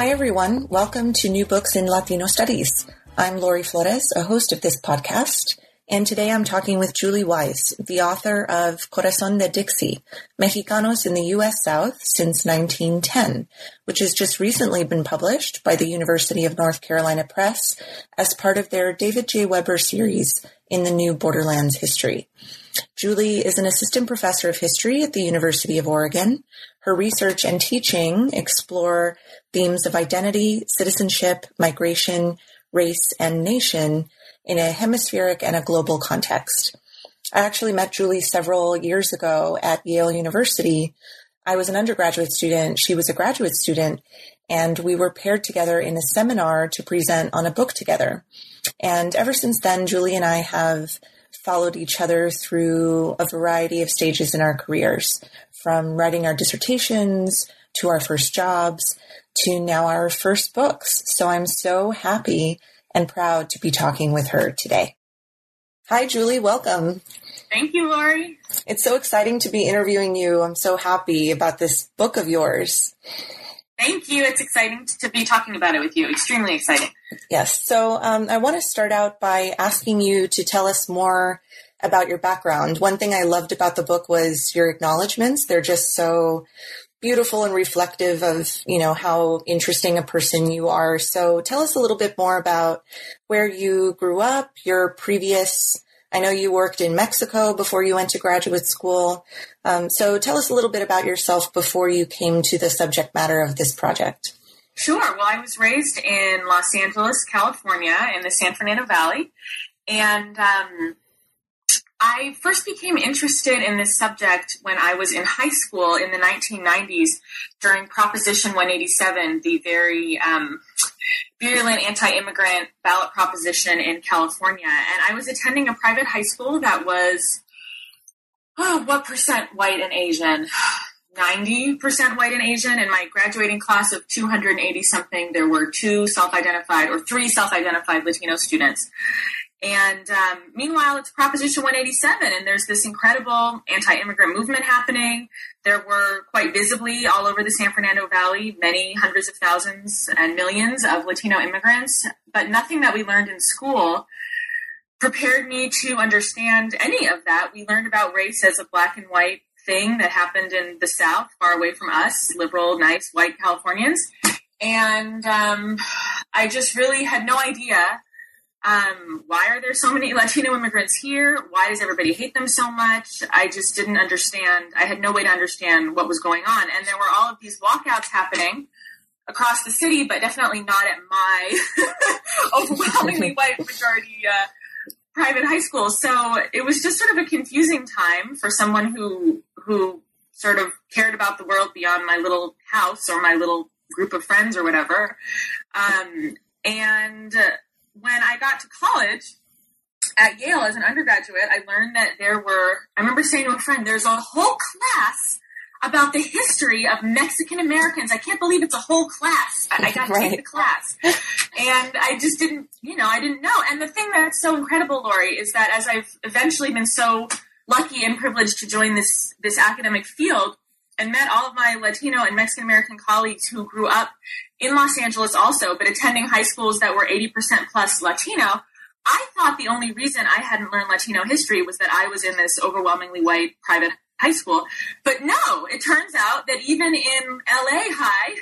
Hi, everyone. Welcome to New Books in Latino Studies. I'm Lori Flores, a host of this podcast, and today I'm talking with Julie Weise, the author of Corazon de Dixie, Mexicanos in the U.S. South Since 1910, which has just recently been published by the University of North Carolina Press as part of their David J. Weber series in the New Borderlands History. Julie is an assistant professor of history at the University of Oregon. Her research and teaching explore themes of identity, citizenship, migration, race, and nation in a hemispheric and a global context. I actually met Julie several years ago at Yale University. I was an undergraduate student, she was a graduate student, and we were paired together in a seminar to present on a book together. And ever since then, Julie and I have followed each other through a variety of stages in our careers, from writing our dissertations to our first jobs to now our first books. So I'm so happy and proud to be talking with her today. Hi, Julie. Welcome. Thank you, Lori. It's so exciting to be interviewing you. I'm so happy about this book of yours. Thank you. It's exciting to be talking about it with you. Extremely exciting. Yes. So um, I want to start out by asking you to tell us more about your background. One thing I loved about the book was your acknowledgments. They're just so beautiful and reflective of, you know, how interesting a person you are. So tell us a little bit more about where you grew up, your previous I know you worked in Mexico before you went to graduate school. Um, so tell us a little bit about yourself before you came to the subject matter of this project. Sure. Well, I was raised in Los Angeles, California, in the San Fernando Valley. And um, I first became interested in this subject when I was in high school in the 1990s during Proposition 187, the very um, virulent anti-immigrant ballot proposition in California. And I was attending a private high school that was, oh, what percent white and Asian? 90% white and Asian. In my graduating class of 280 something, there were two self-identified or three self-identified Latino students. And um, meanwhile, it's Proposition 187, and there's this incredible anti immigrant movement happening. There were quite visibly all over the San Fernando Valley many hundreds of thousands and millions of Latino immigrants, but nothing that we learned in school prepared me to understand any of that. We learned about race as a black and white thing that happened in the South, far away from us, liberal, nice, white Californians. And um, I just really had no idea um, why are there so many Latino immigrants here? Why does everybody hate them so much? I just didn't understand. I had no way to understand what was going on. And there were all of these walkouts happening across the city, but definitely not at my overwhelmingly white majority uh, private high school. So it was just sort of a confusing time for someone who who sort of cared about the world beyond my little house or my little group of friends or whatever. Um, and when I got to college at Yale as an undergraduate, I learned that there were, I remember saying to a friend, there's a whole class about the history of Mexican Americans. I can't believe it's a whole class. I, I got to right. take the class. And I just didn't, you know, I didn't know. And the thing that's so incredible, Lori, is that as I've eventually been so lucky and privileged to join this, this academic field, and met all of my Latino and Mexican American colleagues who grew up in Los Angeles also, but attending high schools that were 80% plus Latino. I thought the only reason I hadn't learned Latino history was that I was in this overwhelmingly white private high school. But no, it turns out that even in LA High,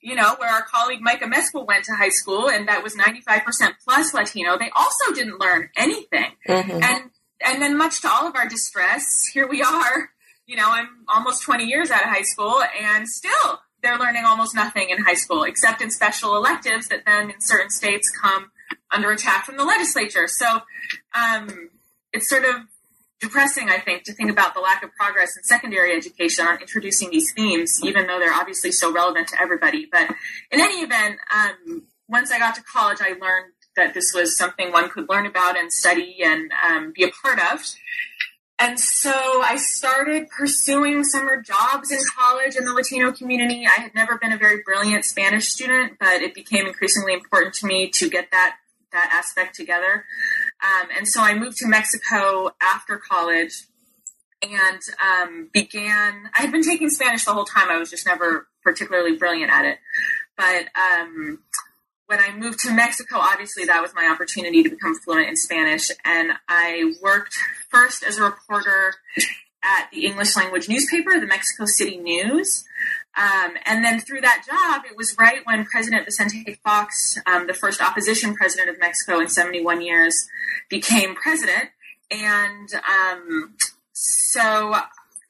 you know, where our colleague Micah Meskel went to high school, and that was 95% plus Latino, they also didn't learn anything. Mm-hmm. And and then much to all of our distress, here we are you know, I'm almost 20 years out of high school and still they're learning almost nothing in high school except in special electives that then in certain states come under attack from the legislature. So um, it's sort of depressing, I think, to think about the lack of progress in secondary education on introducing these themes, even though they're obviously so relevant to everybody. But in any event, um, once I got to college, I learned that this was something one could learn about and study and um, be a part of. And so I started pursuing summer jobs in college in the Latino community. I had never been a very brilliant Spanish student, but it became increasingly important to me to get that that aspect together. Um, and so I moved to Mexico after college and um, began. I had been taking Spanish the whole time. I was just never particularly brilliant at it, but um, when I moved to Mexico, obviously that was my opportunity to become fluent in Spanish. And I worked first as a reporter at the English language newspaper, the Mexico City News. Um, and then through that job, it was right when President Vicente Fox, um, the first opposition president of Mexico in 71 years, became president. And um, so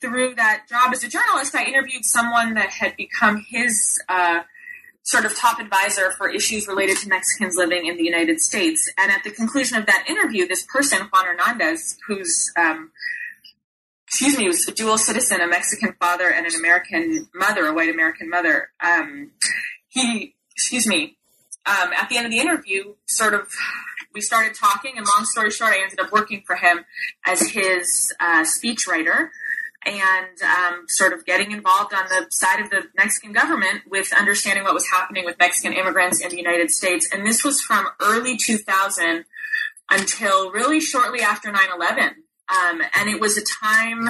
through that job as a journalist, I interviewed someone that had become his uh, sort of top advisor for issues related to Mexicans living in the United States. And at the conclusion of that interview, this person, Juan Hernandez, who's um, excuse me, was a dual citizen, a Mexican father and an American mother, a white American mother. Um, he, excuse me, um, at the end of the interview, sort of, we started talking, and long story short, I ended up working for him as his uh, speechwriter and um, sort of getting involved on the side of the Mexican government with understanding what was happening with Mexican immigrants in the United States. And this was from early 2000 until really shortly after 9 11. Um, and it was a time,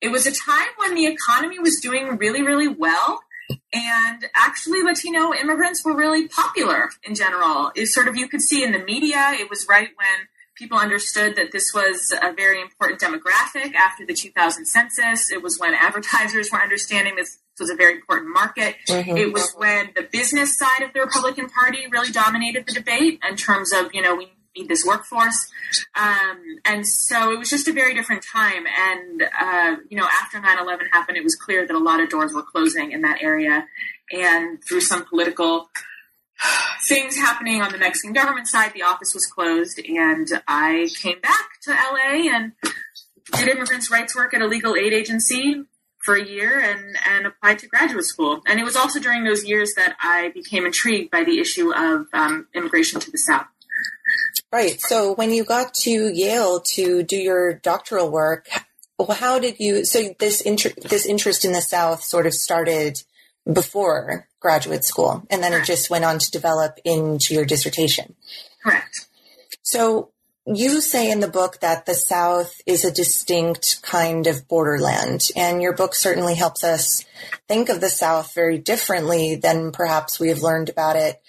it was a time when the economy was doing really, really well. And actually, Latino immigrants were really popular in general. Is sort of you could see in the media. It was right when people understood that this was a very important demographic after the 2000 census. It was when advertisers were understanding this was a very important market. Mm-hmm. It was when the business side of the Republican Party really dominated the debate in terms of, you know, we need this workforce. Um, and so it was just a very different time. And, uh, you know, after 9 11 happened, it was clear that a lot of doors were closing in that area. And through some political things happening on the Mexican government side, the office was closed, and I came back to LA and did immigrants' rights work at a legal aid agency for a year and, and applied to graduate school. And it was also during those years that I became intrigued by the issue of um, immigration to the South. Right. So when you got to Yale to do your doctoral work, how did you? So this inter, this interest in the South sort of started before graduate school, and then Correct. it just went on to develop into your dissertation. Correct. So you say in the book that the South is a distinct kind of borderland, and your book certainly helps us think of the South very differently than perhaps we have learned about it,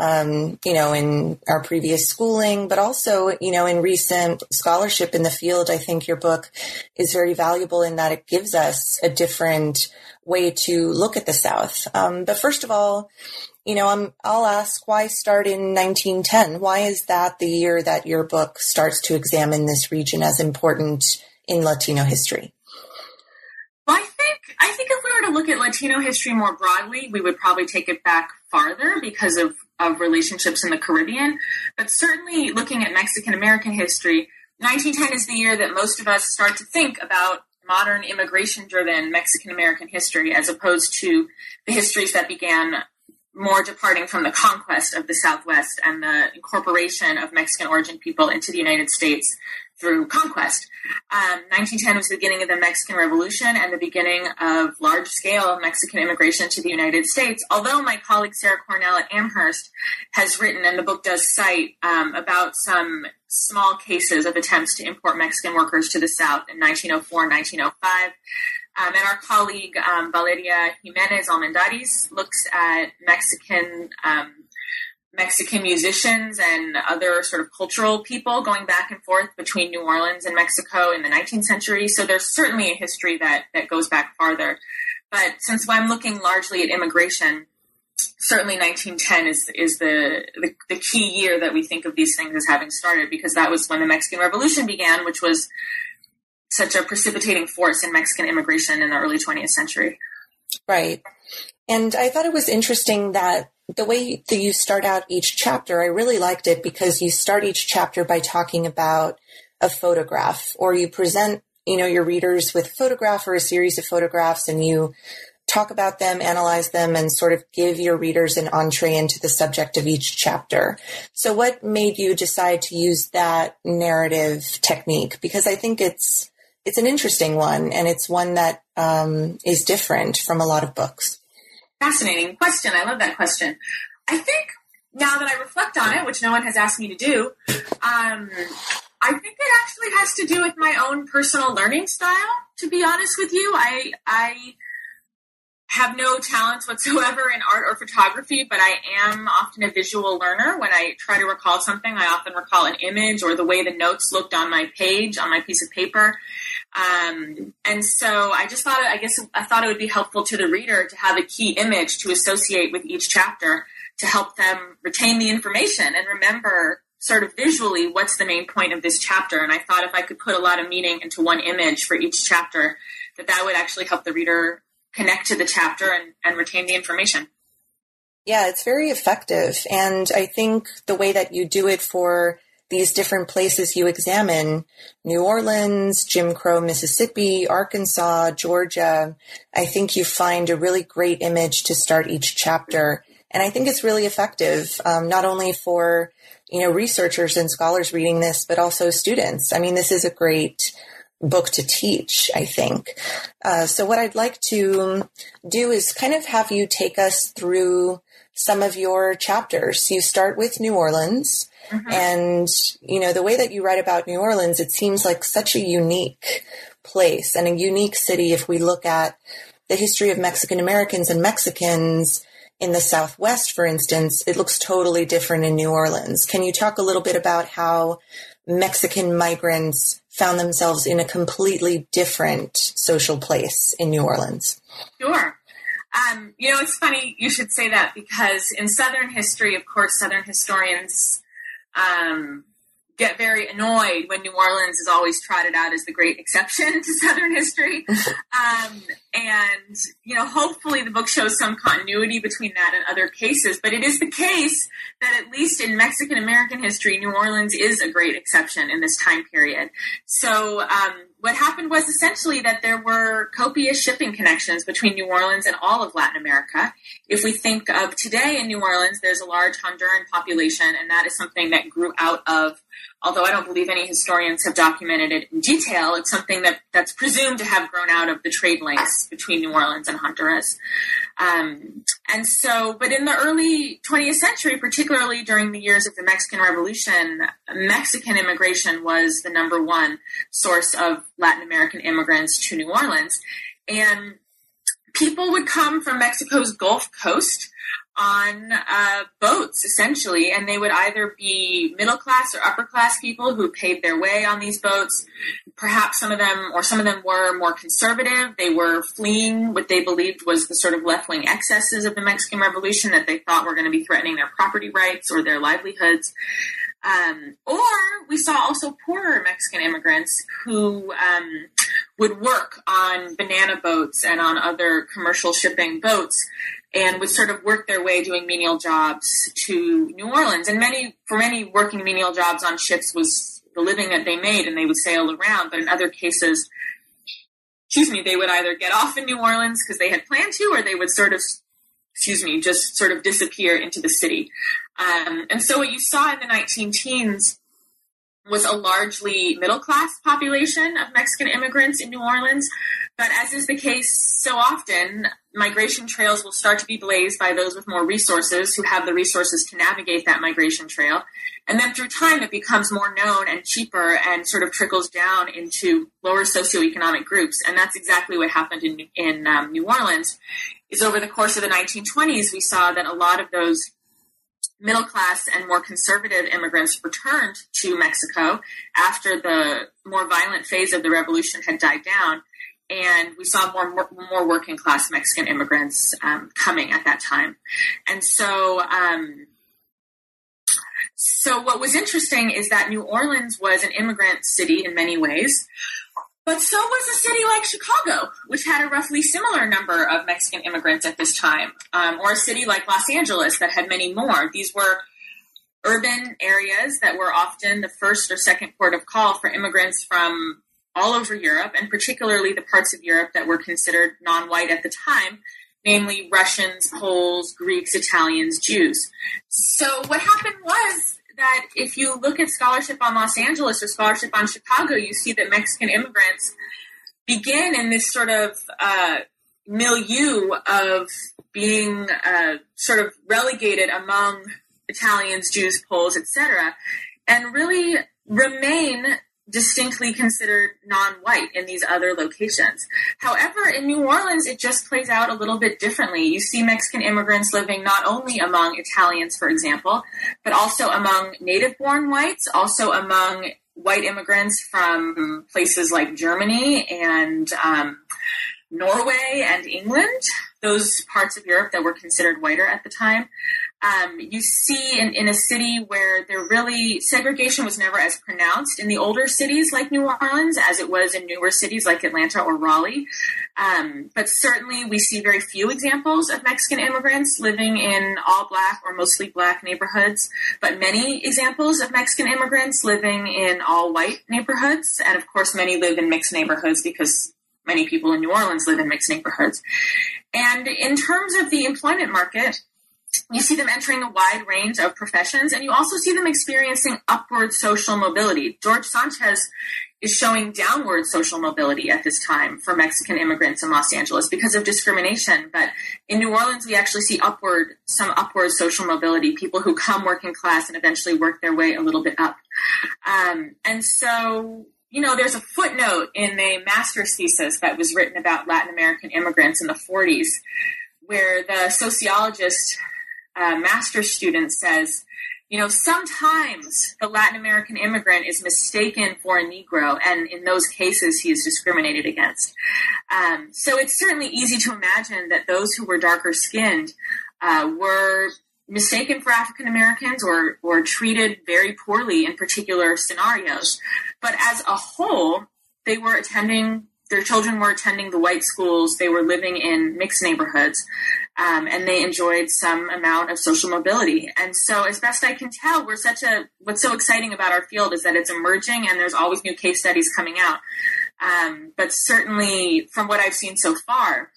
um, you know, in our previous schooling, but also, you know, in recent scholarship in the field. I think your book is very valuable in that it gives us a different way to look at the South. Um, but first of all, you know, I'm, I'll ask why start in 1910? Why is that the year that your book starts to examine this region as important in Latino history? I think I think if we were to look at Latino history more broadly, we would probably take it back farther because of, of relationships in the Caribbean. But certainly looking at Mexican American history, 1910 is the year that most of us start to think about modern immigration driven Mexican American history as opposed to the histories that began more departing from the conquest of the Southwest and the incorporation of Mexican origin people into the United States through conquest. Um, 1910 was the beginning of the Mexican Revolution and the beginning of large scale Mexican immigration to the United States. Although my colleague Sarah Cornell at Amherst has written, and the book does cite, um, about some small cases of attempts to import Mexican workers to the South in 1904 and 1905. Um, and our colleague um, Valeria Jimenez Almendaris looks at Mexican um, Mexican musicians and other sort of cultural people going back and forth between New Orleans and Mexico in the 19th century. So there's certainly a history that that goes back farther. But since I'm looking largely at immigration, certainly 1910 is is the, the, the key year that we think of these things as having started because that was when the Mexican Revolution began, which was such a precipitating force in Mexican immigration in the early 20th century. Right. And I thought it was interesting that the way that you start out each chapter, I really liked it because you start each chapter by talking about a photograph or you present, you know, your readers with a photograph or a series of photographs and you talk about them, analyze them, and sort of give your readers an entree into the subject of each chapter. So, what made you decide to use that narrative technique? Because I think it's it's an interesting one, and it's one that um, is different from a lot of books. Fascinating question. I love that question. I think now that I reflect on it, which no one has asked me to do, um, I think it actually has to do with my own personal learning style. To be honest with you, I I have no talents whatsoever in art or photography, but I am often a visual learner. When I try to recall something, I often recall an image or the way the notes looked on my page, on my piece of paper. Um, and so I just thought, I guess I thought it would be helpful to the reader to have a key image to associate with each chapter to help them retain the information and remember sort of visually what's the main point of this chapter. And I thought if I could put a lot of meaning into one image for each chapter, that that would actually help the reader connect to the chapter and, and retain the information. Yeah, it's very effective. And I think the way that you do it for these different places you examine New Orleans, Jim Crow, Mississippi, Arkansas, Georgia I think you find a really great image to start each chapter. And I think it's really effective, um, not only for you know researchers and scholars reading this, but also students. I mean, this is a great book to teach, I think. Uh, so, what I'd like to do is kind of have you take us through some of your chapters. You start with New Orleans. Mm-hmm. And, you know, the way that you write about New Orleans, it seems like such a unique place and a unique city if we look at the history of Mexican Americans and Mexicans in the Southwest, for instance, it looks totally different in New Orleans. Can you talk a little bit about how Mexican migrants found themselves in a completely different social place in New Orleans. Sure. Um, you know, it's funny you should say that because in Southern history, of course, Southern historians um, get very annoyed when New Orleans is always trotted out as the great exception to Southern history. Um, and, you know, hopefully the book shows some continuity between that and other cases. But it is the case that, at least in Mexican American history, New Orleans is a great exception in this time period. So, um, what happened was essentially that there were copious shipping connections between New Orleans and all of Latin America. If we think of today in New Orleans, there's a large Honduran population, and that is something that grew out of although I don't believe any historians have documented it in detail, it's something that, that's presumed to have grown out of the trade links between New Orleans and Honduras. Um, and so, but in the early 20th century, particularly during the years of the Mexican Revolution, Mexican immigration was the number one source of Latin American immigrants to New Orleans. And people would come from Mexico's Gulf Coast on uh, boats essentially, and they would either be middle class or upper class people who paid their way on these boats. Perhaps some of them, or some of them, were more conservative. They were fleeing what they believed was the sort of left wing excesses of the Mexican Revolution that they thought were going to be threatening their property rights or their livelihoods. Um, or we saw also poorer Mexican immigrants who um, would work on banana boats and on other commercial shipping boats and would sort of work their way doing menial jobs to New Orleans. And many, for many, working menial jobs on ships was the living that they made, and they would sail around. But in other cases, excuse me, they would either get off in New Orleans because they had planned to, or they would sort of, excuse me, just sort of disappear into the city. Um, and so what you saw in the 19 teens was a largely middle class population of Mexican immigrants in New Orleans. But as is the case so often, migration trails will start to be blazed by those with more resources who have the resources to navigate that migration trail. And then through time, it becomes more known and cheaper and sort of trickles down into lower socioeconomic groups. And that's exactly what happened in, in um, New Orleans. Is over the course of the 1920s, we saw that a lot of those middle class and more conservative immigrants returned to Mexico after the more violent phase of the revolution had died down and we saw more more working class Mexican immigrants um, coming at that time, and so. Um, so what was interesting is that New Orleans was an immigrant city in many ways, but so was a city like Chicago, which had a roughly similar number of Mexican immigrants at this time, um, or a city like Los Angeles that had many more. These were urban areas that were often the first or second port of call for immigrants from all over Europe, and particularly the parts of Europe that were considered non white at the time, namely Russians, Poles, Greeks, Italians, Jews. So, what happened was that if you look at scholarship on Los Angeles or scholarship on Chicago, you see that Mexican immigrants begin in this sort of uh, milieu of being uh, sort of relegated among Italians, Jews, Poles, etc., and really remain distinctly considered non-white in these other locations. However, in New Orleans, it just plays out a little bit differently. You see Mexican immigrants living not only among Italians, for example, but also among native-born whites, also among white immigrants from places like Germany and um, Norway and England, those parts of Europe that were considered whiter at the time. Um, you see in, in a city where there really segregation was never as pronounced in the older cities like New Orleans as it was in newer cities like Atlanta or Raleigh. Um, but certainly we see very few examples of Mexican immigrants living in all black or mostly black neighborhoods, but many examples of Mexican immigrants living in all white neighborhoods. And of course, many live in mixed neighborhoods because many people in New Orleans live in mixed neighborhoods. And in terms of the employment market, you see them entering a wide range of professions, and you also see them experiencing upward social mobility. George Sanchez is showing downward social mobility at this time for Mexican immigrants in Los Angeles because of discrimination. But in New Orleans, we actually see upward, some upward social mobility, people who come working class and eventually work their way a little bit up. Um, and so, you know, there's a footnote in a master's thesis that was written about Latin American immigrants in the 40s where the sociologist uh, master's student says, you know, sometimes the Latin American immigrant is mistaken for a Negro, and in those cases, he is discriminated against. Um, so it's certainly easy to imagine that those who were darker skinned uh, were mistaken for African Americans or, or treated very poorly in particular scenarios. But as a whole, they were attending their children were attending the white schools. They were living in mixed neighborhoods, um, and they enjoyed some amount of social mobility. And so, as best I can tell, we're such a what's so exciting about our field is that it's emerging, and there's always new case studies coming out. Um, but certainly, from what I've seen so far,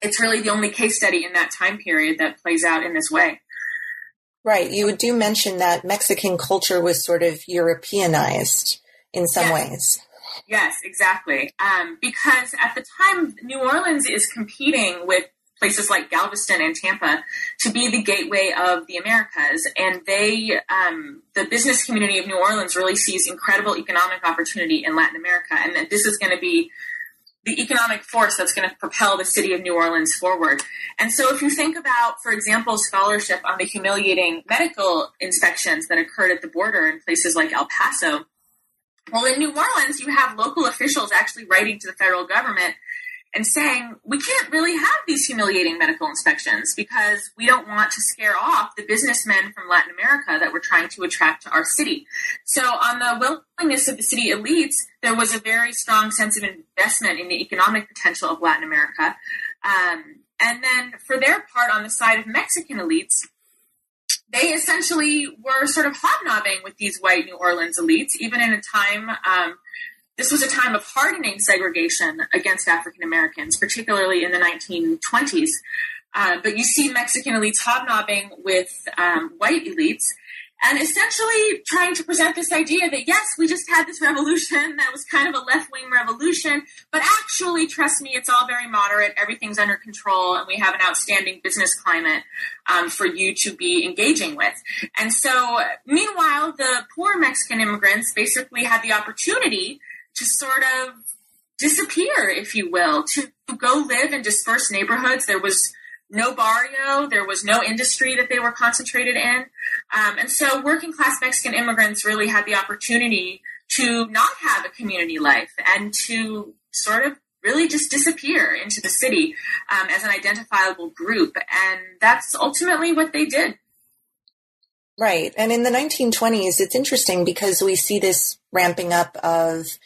it's really the only case study in that time period that plays out in this way. Right. You do mention that Mexican culture was sort of Europeanized in some yes. ways. Yes, exactly. Um, because at the time, New Orleans is competing with places like Galveston and Tampa to be the gateway of the Americas. And they, um, the business community of New Orleans really sees incredible economic opportunity in Latin America. And that this is going to be the economic force that's going to propel the city of New Orleans forward. And so if you think about, for example, scholarship on the humiliating medical inspections that occurred at the border in places like El Paso, well, in New Orleans, you have local officials actually writing to the federal government and saying, we can't really have these humiliating medical inspections because we don't want to scare off the businessmen from Latin America that we're trying to attract to our city. So, on the willingness of the city elites, there was a very strong sense of investment in the economic potential of Latin America. Um, and then, for their part, on the side of Mexican elites, they essentially were sort of hobnobbing with these white New Orleans elites, even in a time. Um, this was a time of hardening segregation against African Americans, particularly in the 1920s. Uh, but you see Mexican elites hobnobbing with um, white elites and essentially trying to present this idea that yes, we just had this revolution that was kind of a left wing revolution, but actually, trust me, it's all very moderate. Everything's under control, and we have an outstanding business climate um, for you to be engaging with. And so, meanwhile, the poor Mexican immigrants basically had the opportunity to sort of disappear, if you will, to go live in dispersed neighborhoods. There was no barrio, there was no industry that they were concentrated in. Um, and so working class Mexican immigrants really had the opportunity to not have a community life and to sort of really just disappear into the city um, as an identifiable group. And that's ultimately what they did. Right. And in the 1920s, it's interesting because we see this ramping up of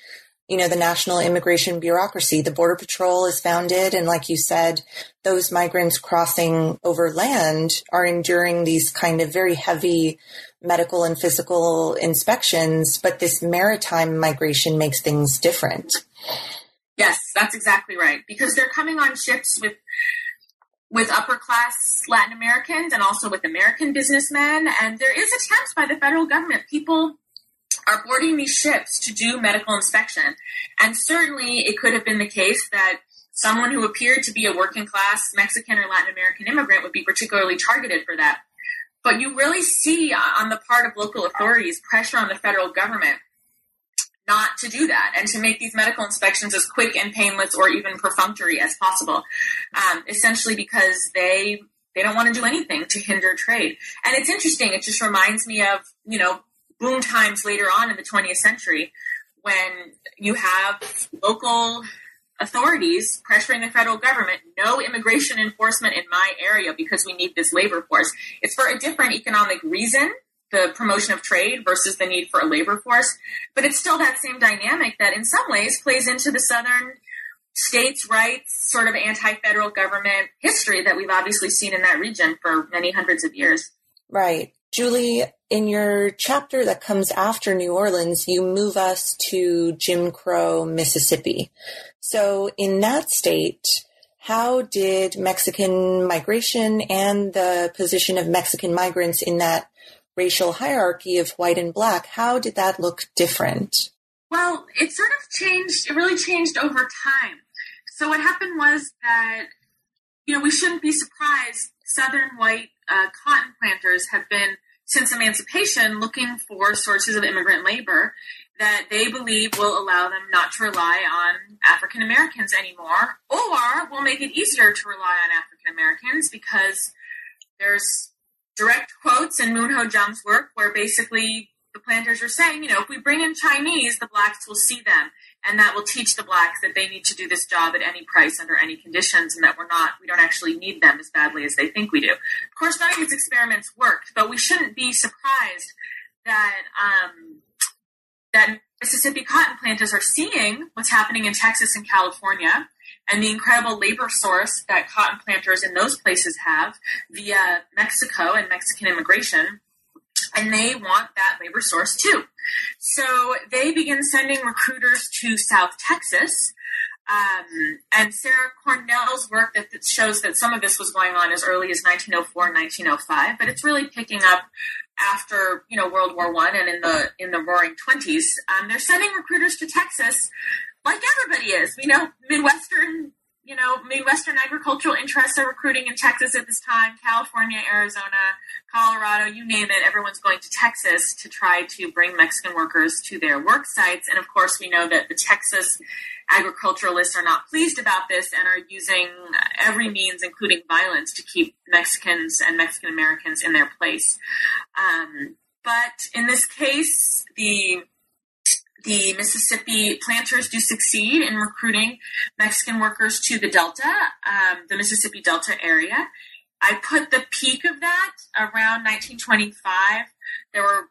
you know, the national immigration bureaucracy. The Border Patrol is founded. And like you said, those migrants crossing over land are enduring these kind of very heavy medical and physical inspections. But this maritime migration makes things different. Yes, that's exactly right. Because they're coming on ships with with upper class Latin Americans and also with American businessmen. And there is attempts by the federal government. People are boarding these ships to do medical inspection. And certainly it could have been the case that someone who appeared to be a working class Mexican or Latin American immigrant would be particularly targeted for that. But you really see on the part of local authorities pressure on the federal government not to do that and to make these medical inspections as quick and painless or even perfunctory as possible, um, essentially because they they don't want to do anything to hinder trade. And it's interesting; it just reminds me of you know boom times later on in the 20th century when you have local authorities pressuring the federal government no immigration enforcement in my area because we need this labor force. It's for a different economic reason the promotion of trade versus the need for a labor force but it's still that same dynamic that in some ways plays into the southern states rights sort of anti-federal government history that we've obviously seen in that region for many hundreds of years. Right Julie, in your chapter that comes after New Orleans, you move us to Jim Crow, Mississippi. So in that state, how did Mexican migration and the position of Mexican migrants in that racial hierarchy of white and black, how did that look different? Well, it sort of changed, it really changed over time. So what happened was that, you know, we shouldn't be surprised Southern white uh, cotton planters have been, since emancipation, looking for sources of immigrant labor that they believe will allow them not to rely on African Americans anymore, or will make it easier to rely on African Americans because there's direct quotes in Moon Ho Jung's work where basically the planters are saying, you know, if we bring in Chinese, the blacks will see them and that will teach the blacks that they need to do this job at any price under any conditions and that we're not we don't actually need them as badly as they think we do of course none of these experiments worked but we shouldn't be surprised that um, that mississippi cotton planters are seeing what's happening in texas and california and the incredible labor source that cotton planters in those places have via mexico and mexican immigration and they want that labor source too. So they begin sending recruiters to South Texas. Um, and Sarah Cornell's work that, that, shows that some of this was going on as early as 1904 and 1905, but it's really picking up after you know World War One and in the in the Roaring Twenties. Um, they're sending recruiters to Texas, like everybody is. You know, Midwestern you know, Midwestern agricultural interests are recruiting in Texas at this time, California, Arizona, Colorado, you name it, everyone's going to Texas to try to bring Mexican workers to their work sites. And of course, we know that the Texas agriculturalists are not pleased about this and are using every means, including violence, to keep Mexicans and Mexican Americans in their place. Um, but in this case, the the Mississippi planters do succeed in recruiting Mexican workers to the Delta, um, the Mississippi Delta area. I put the peak of that around 1925. There were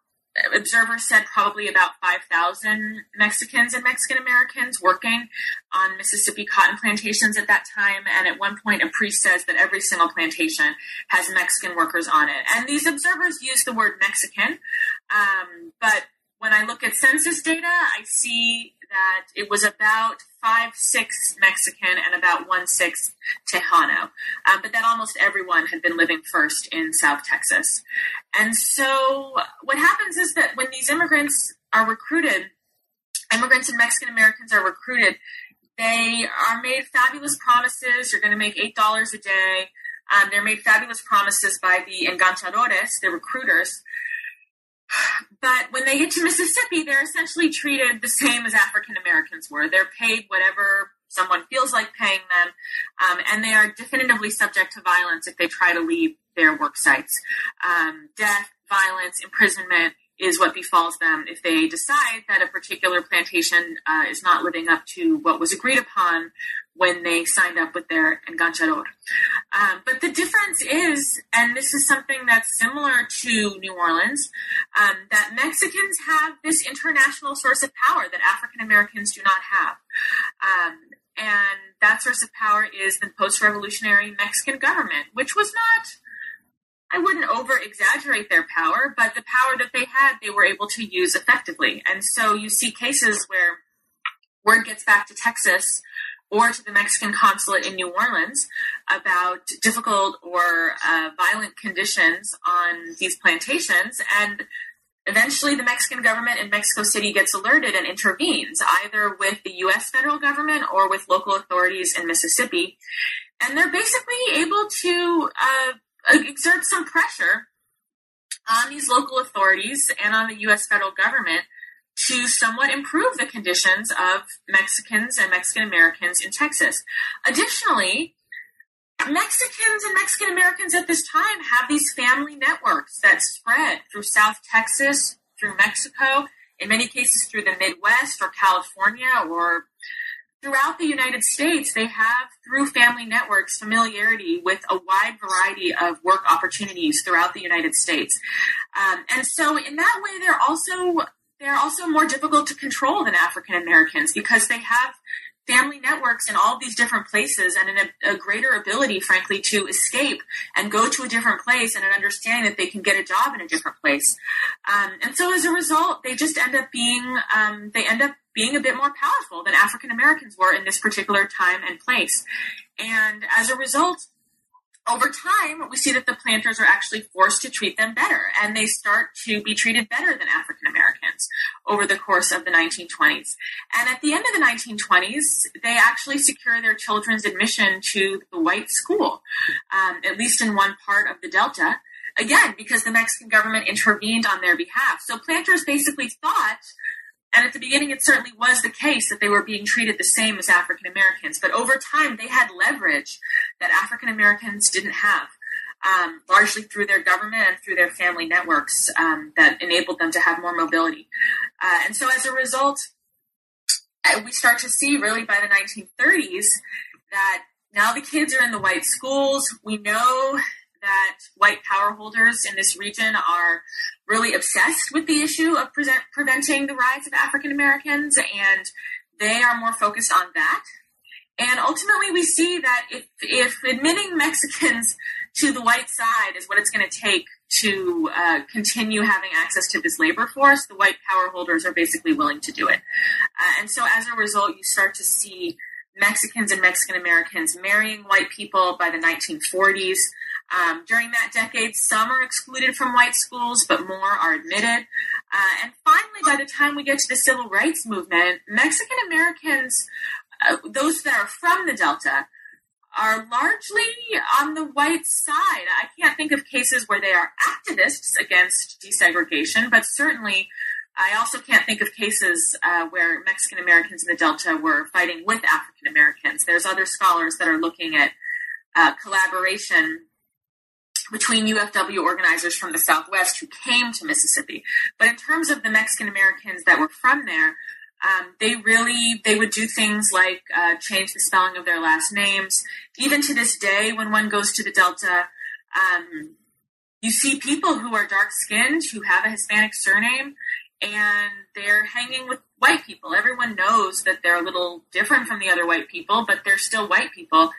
observers said probably about 5,000 Mexicans and Mexican Americans working on Mississippi cotton plantations at that time. And at one point, a priest says that every single plantation has Mexican workers on it. And these observers use the word Mexican, um, but when I look at census data, I see that it was about five six Mexican and about one six Tejano, um, but that almost everyone had been living first in South Texas. And so what happens is that when these immigrants are recruited, immigrants and Mexican Americans are recruited, they are made fabulous promises. You're going to make eight dollars a day. Um, they're made fabulous promises by the enganchadores, the recruiters, but when they get to Mississippi, they're essentially treated the same as African Americans were. They're paid whatever someone feels like paying them, um, and they are definitively subject to violence if they try to leave their work sites. Um, death, violence, imprisonment, is what befalls them if they decide that a particular plantation uh, is not living up to what was agreed upon when they signed up with their enganchador. Um, but the difference is, and this is something that's similar to New Orleans, um, that Mexicans have this international source of power that African Americans do not have. Um, and that source of power is the post revolutionary Mexican government, which was not I wouldn't over exaggerate their power, but the power that they had, they were able to use effectively. And so you see cases where word gets back to Texas or to the Mexican consulate in New Orleans about difficult or uh, violent conditions on these plantations. And eventually the Mexican government in Mexico City gets alerted and intervenes, either with the U.S. federal government or with local authorities in Mississippi. And they're basically able to uh, exert some pressure on these local authorities and on the U.S. federal government to somewhat improve the conditions of Mexicans and Mexican Americans in Texas. Additionally, Mexicans and Mexican Americans at this time have these family networks that spread through South Texas, through Mexico, in many cases through the Midwest or California or throughout the United States, they have, through family networks, familiarity with a wide variety of work opportunities throughout the United States. Um, and so, in that way, they're also they're also more difficult to control than African Americans because they have family networks in all these different places and an, a greater ability, frankly, to escape and go to a different place and an understanding that they can get a job in a different place. Um, and so as a result, they just end up being, um, they end up being a bit more powerful than African Americans were in this particular time and place. And as a result, over time, we see that the planters are actually forced to treat them better, and they start to be treated better than African Americans over the course of the 1920s. And at the end of the 1920s, they actually secure their children's admission to the white school, um, at least in one part of the Delta. Again, because the Mexican government intervened on their behalf. So planters basically thought and at the beginning, it certainly was the case that they were being treated the same as African Americans. But over time, they had leverage that African Americans didn't have, um, largely through their government and through their family networks um, that enabled them to have more mobility. Uh, and so as a result, uh, we start to see really by the 1930s that now the kids are in the white schools. We know that white power holders in this region are really obsessed with the issue of present, preventing the rise of African Americans, and they are more focused on that. And ultimately, we see that if, if admitting Mexicans to the white side is what it's going to take to uh, continue having access to this labor force, the white power holders are basically willing to do it. Uh, and so, as a result, you start to see Mexicans and Mexican Americans marrying white people by the 1940s. Um, during that decade, some are excluded from white schools, but more are admitted. Uh, and finally, by the time we get to the civil rights movement, Mexican Americans, uh, those that are from the Delta, are largely on the white side. I can't think of cases where they are activists against desegregation, but certainly I also can't think of cases uh, where Mexican Americans in the Delta were fighting with African Americans. There's other scholars that are looking at uh, collaboration between UFW organizers from the Southwest who came to Mississippi. But in terms of the Mexican Americans that were from there, um, they really they would do things like uh, change the spelling of their last names. Even to this day, when one goes to the Delta, um, you see people who are dark skinned who have a Hispanic surname, and they're hanging with white people. Everyone knows that they're a little different from the other white people, but they're still white people.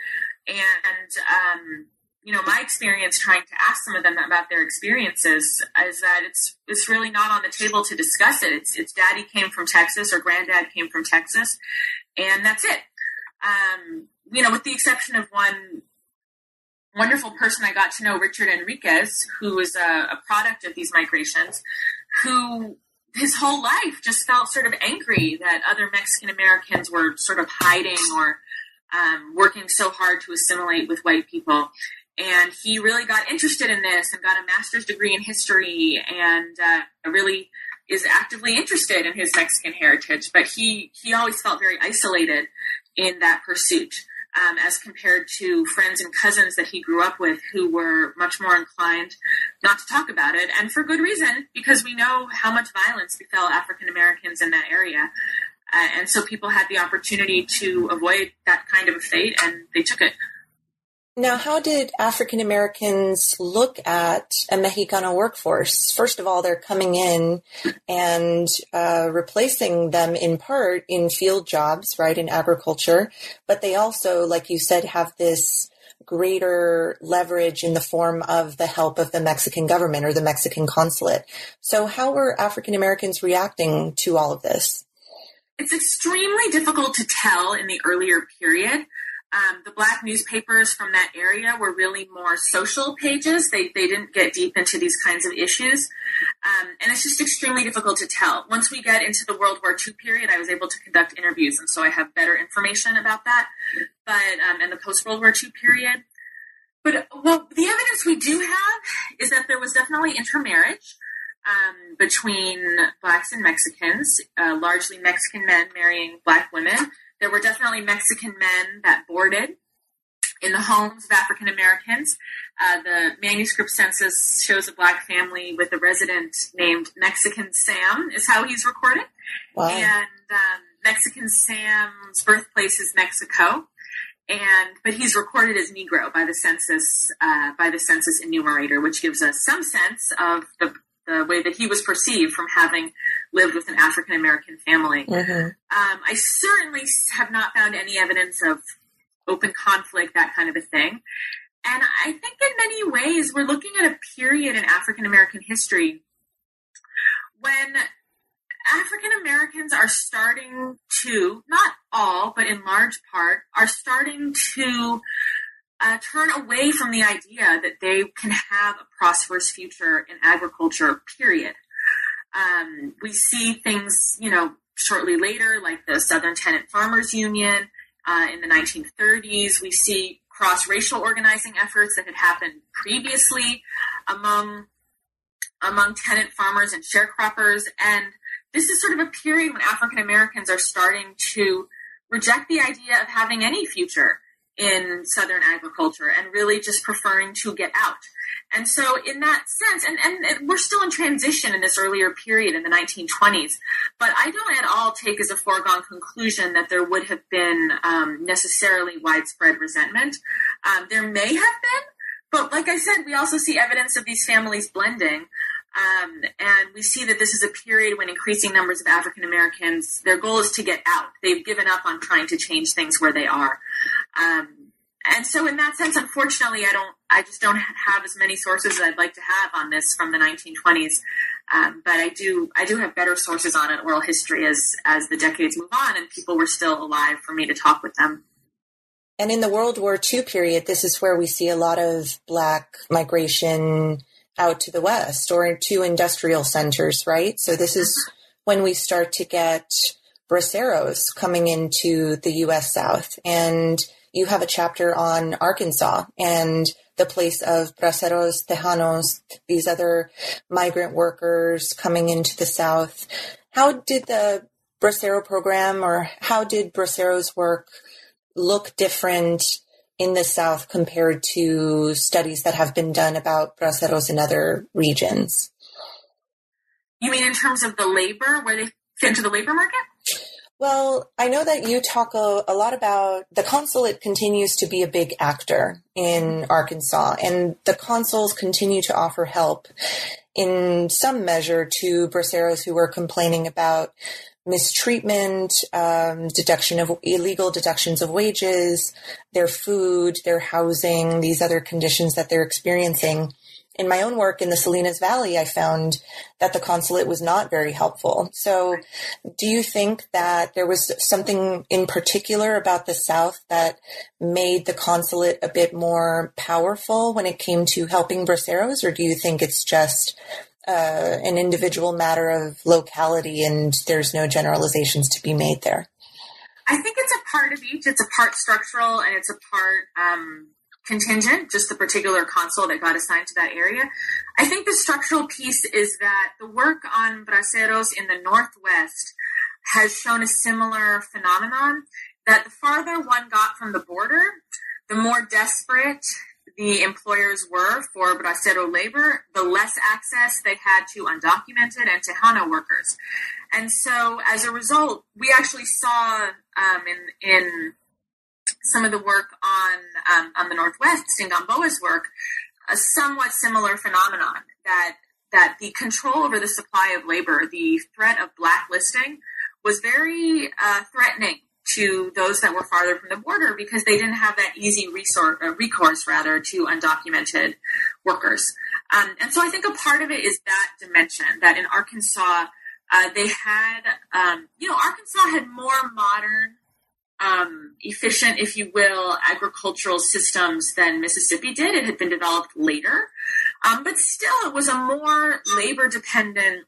And um, you know, my experience trying to ask some of them about their experiences is that it's it's really not on the table to discuss it. It's it's daddy came from Texas or granddad came from Texas, and that's it. Um, you know, with the exception of one wonderful person I got to know, Richard Enriquez, who was a, a product of these migrations, who his whole life just felt sort of angry that other Mexican Americans were sort of hiding or um, working so hard to assimilate with white people and he really got interested in this and got a master's degree in history and uh, really is actively interested in his Mexican heritage. But he he always felt very isolated in that pursuit. um, as compared to friends and cousins that he grew up with who were much more inclined not to talk about it, and for good reason, because we know how much violence befell African Americans in that area. Uh, and so people had the opportunity to avoid that kind of a fate, and they took it. Now, how did African Americans look at a Mexicano workforce? First of all, they're coming in and uh, replacing them in part in field jobs, right, in agriculture. But they also, like you said, have this greater leverage in the form of the help of the Mexican government or the Mexican consulate. So, how were African Americans reacting to all of this? It's extremely difficult to tell in the earlier period um, the black newspapers from that area were really more social pages. They, they didn't get deep into these kinds of issues. Um, and it's just extremely difficult to tell. Once we get into the World War II period, I was able to conduct interviews, and so I have better information about that. But um, in the post World War II period, but well, the evidence we do have is that there was definitely intermarriage um, between blacks and Mexicans, uh, largely Mexican men marrying black women. There were definitely Mexican men that boarded in the homes of African Americans. Uh, the manuscript census shows a black family with a resident named Mexican Sam, is how he's recorded. Wow. And um, Mexican Sam's birthplace is Mexico. And but he's recorded as Negro by the census uh, by the census enumerator, which gives us some sense of the the way that he was perceived from having lived with an African American family. Mm-hmm. Um, I certainly have not found any evidence of open conflict, that kind of a thing. And I think in many ways we're looking at a period in African American history when African Americans are starting to, not all, but in large part, are starting to uh, turn away from the idea that they can have a prosperous future in agriculture, period. Um, we see things, you know, shortly later, like the Southern Tenant Farmers Union uh, in the 1930s. We see cross racial organizing efforts that had happened previously among among tenant farmers and sharecroppers. And this is sort of a period when African Americans are starting to reject the idea of having any future in Southern agriculture and really just preferring to get out. And so, in that sense, and, and, we're still in transition in this earlier period in the 1920s, but I don't at all take as a foregone conclusion that there would have been um, necessarily widespread resentment. Um, there may have been, but like I said, we also see evidence of these families blending. Um, and we see that this is a period when increasing numbers of African Americans, their goal is to get out. They've given up on trying to change things where they are. Um, and so in that sense, unfortunately, I don't, I just don't have as many sources as I'd like to have on this from the 1920s. Um, but I do, I do have better sources on it, oral history as, as the decades move on and people were still alive for me to talk with them. And in the World War II period, this is where we see a lot of Black migration out to the West or to industrial centers, right? So this is mm-hmm. when we start to get braceros coming into the U.S. South. And you have a chapter on Arkansas and the place of braceros, tejanos, these other migrant workers coming into the South. How did the bracero program or how did braceros work look different in the South compared to studies that have been done about braceros in other regions? You mean in terms of the labor, where they fit into the labor market? Well, I know that you talk a, a, lot about the consulate continues to be a big actor in Arkansas, and the consuls continue to offer help in some measure to braceros who were complaining about mistreatment, um, deduction of illegal deductions of wages, their food, their housing, these other conditions that they're experiencing in my own work in the Salinas Valley, I found that the consulate was not very helpful. So, do you think that there was something in particular about the South that made the consulate a bit more powerful when it came to helping braceros, or do you think it's just uh, an individual matter of locality and there's no generalizations to be made there? I think it's a part of each. It's a part structural and it's a part um, contingent, just the particular consul that got assigned to that area. I think the structural piece is that the work on braceros in the Northwest has shown a similar phenomenon that the farther one got from the border, the more desperate the employers were for bracero labor, the less access they had to undocumented and Tejano workers. And so as a result, we actually saw um, in, in some of the work on, um, on the Northwest, in Gamboa's work, a somewhat similar phenomenon that that the control over the supply of labor, the threat of blacklisting, was very uh, threatening to those that were farther from the border because they didn't have that easy resource, uh, recourse rather to undocumented workers. Um, and so I think a part of it is that dimension that in Arkansas uh, they had, um, you know, Arkansas had more modern um, efficient, if you will, agricultural systems than Mississippi did. It had been developed later, um, but still, it was a more labor dependent,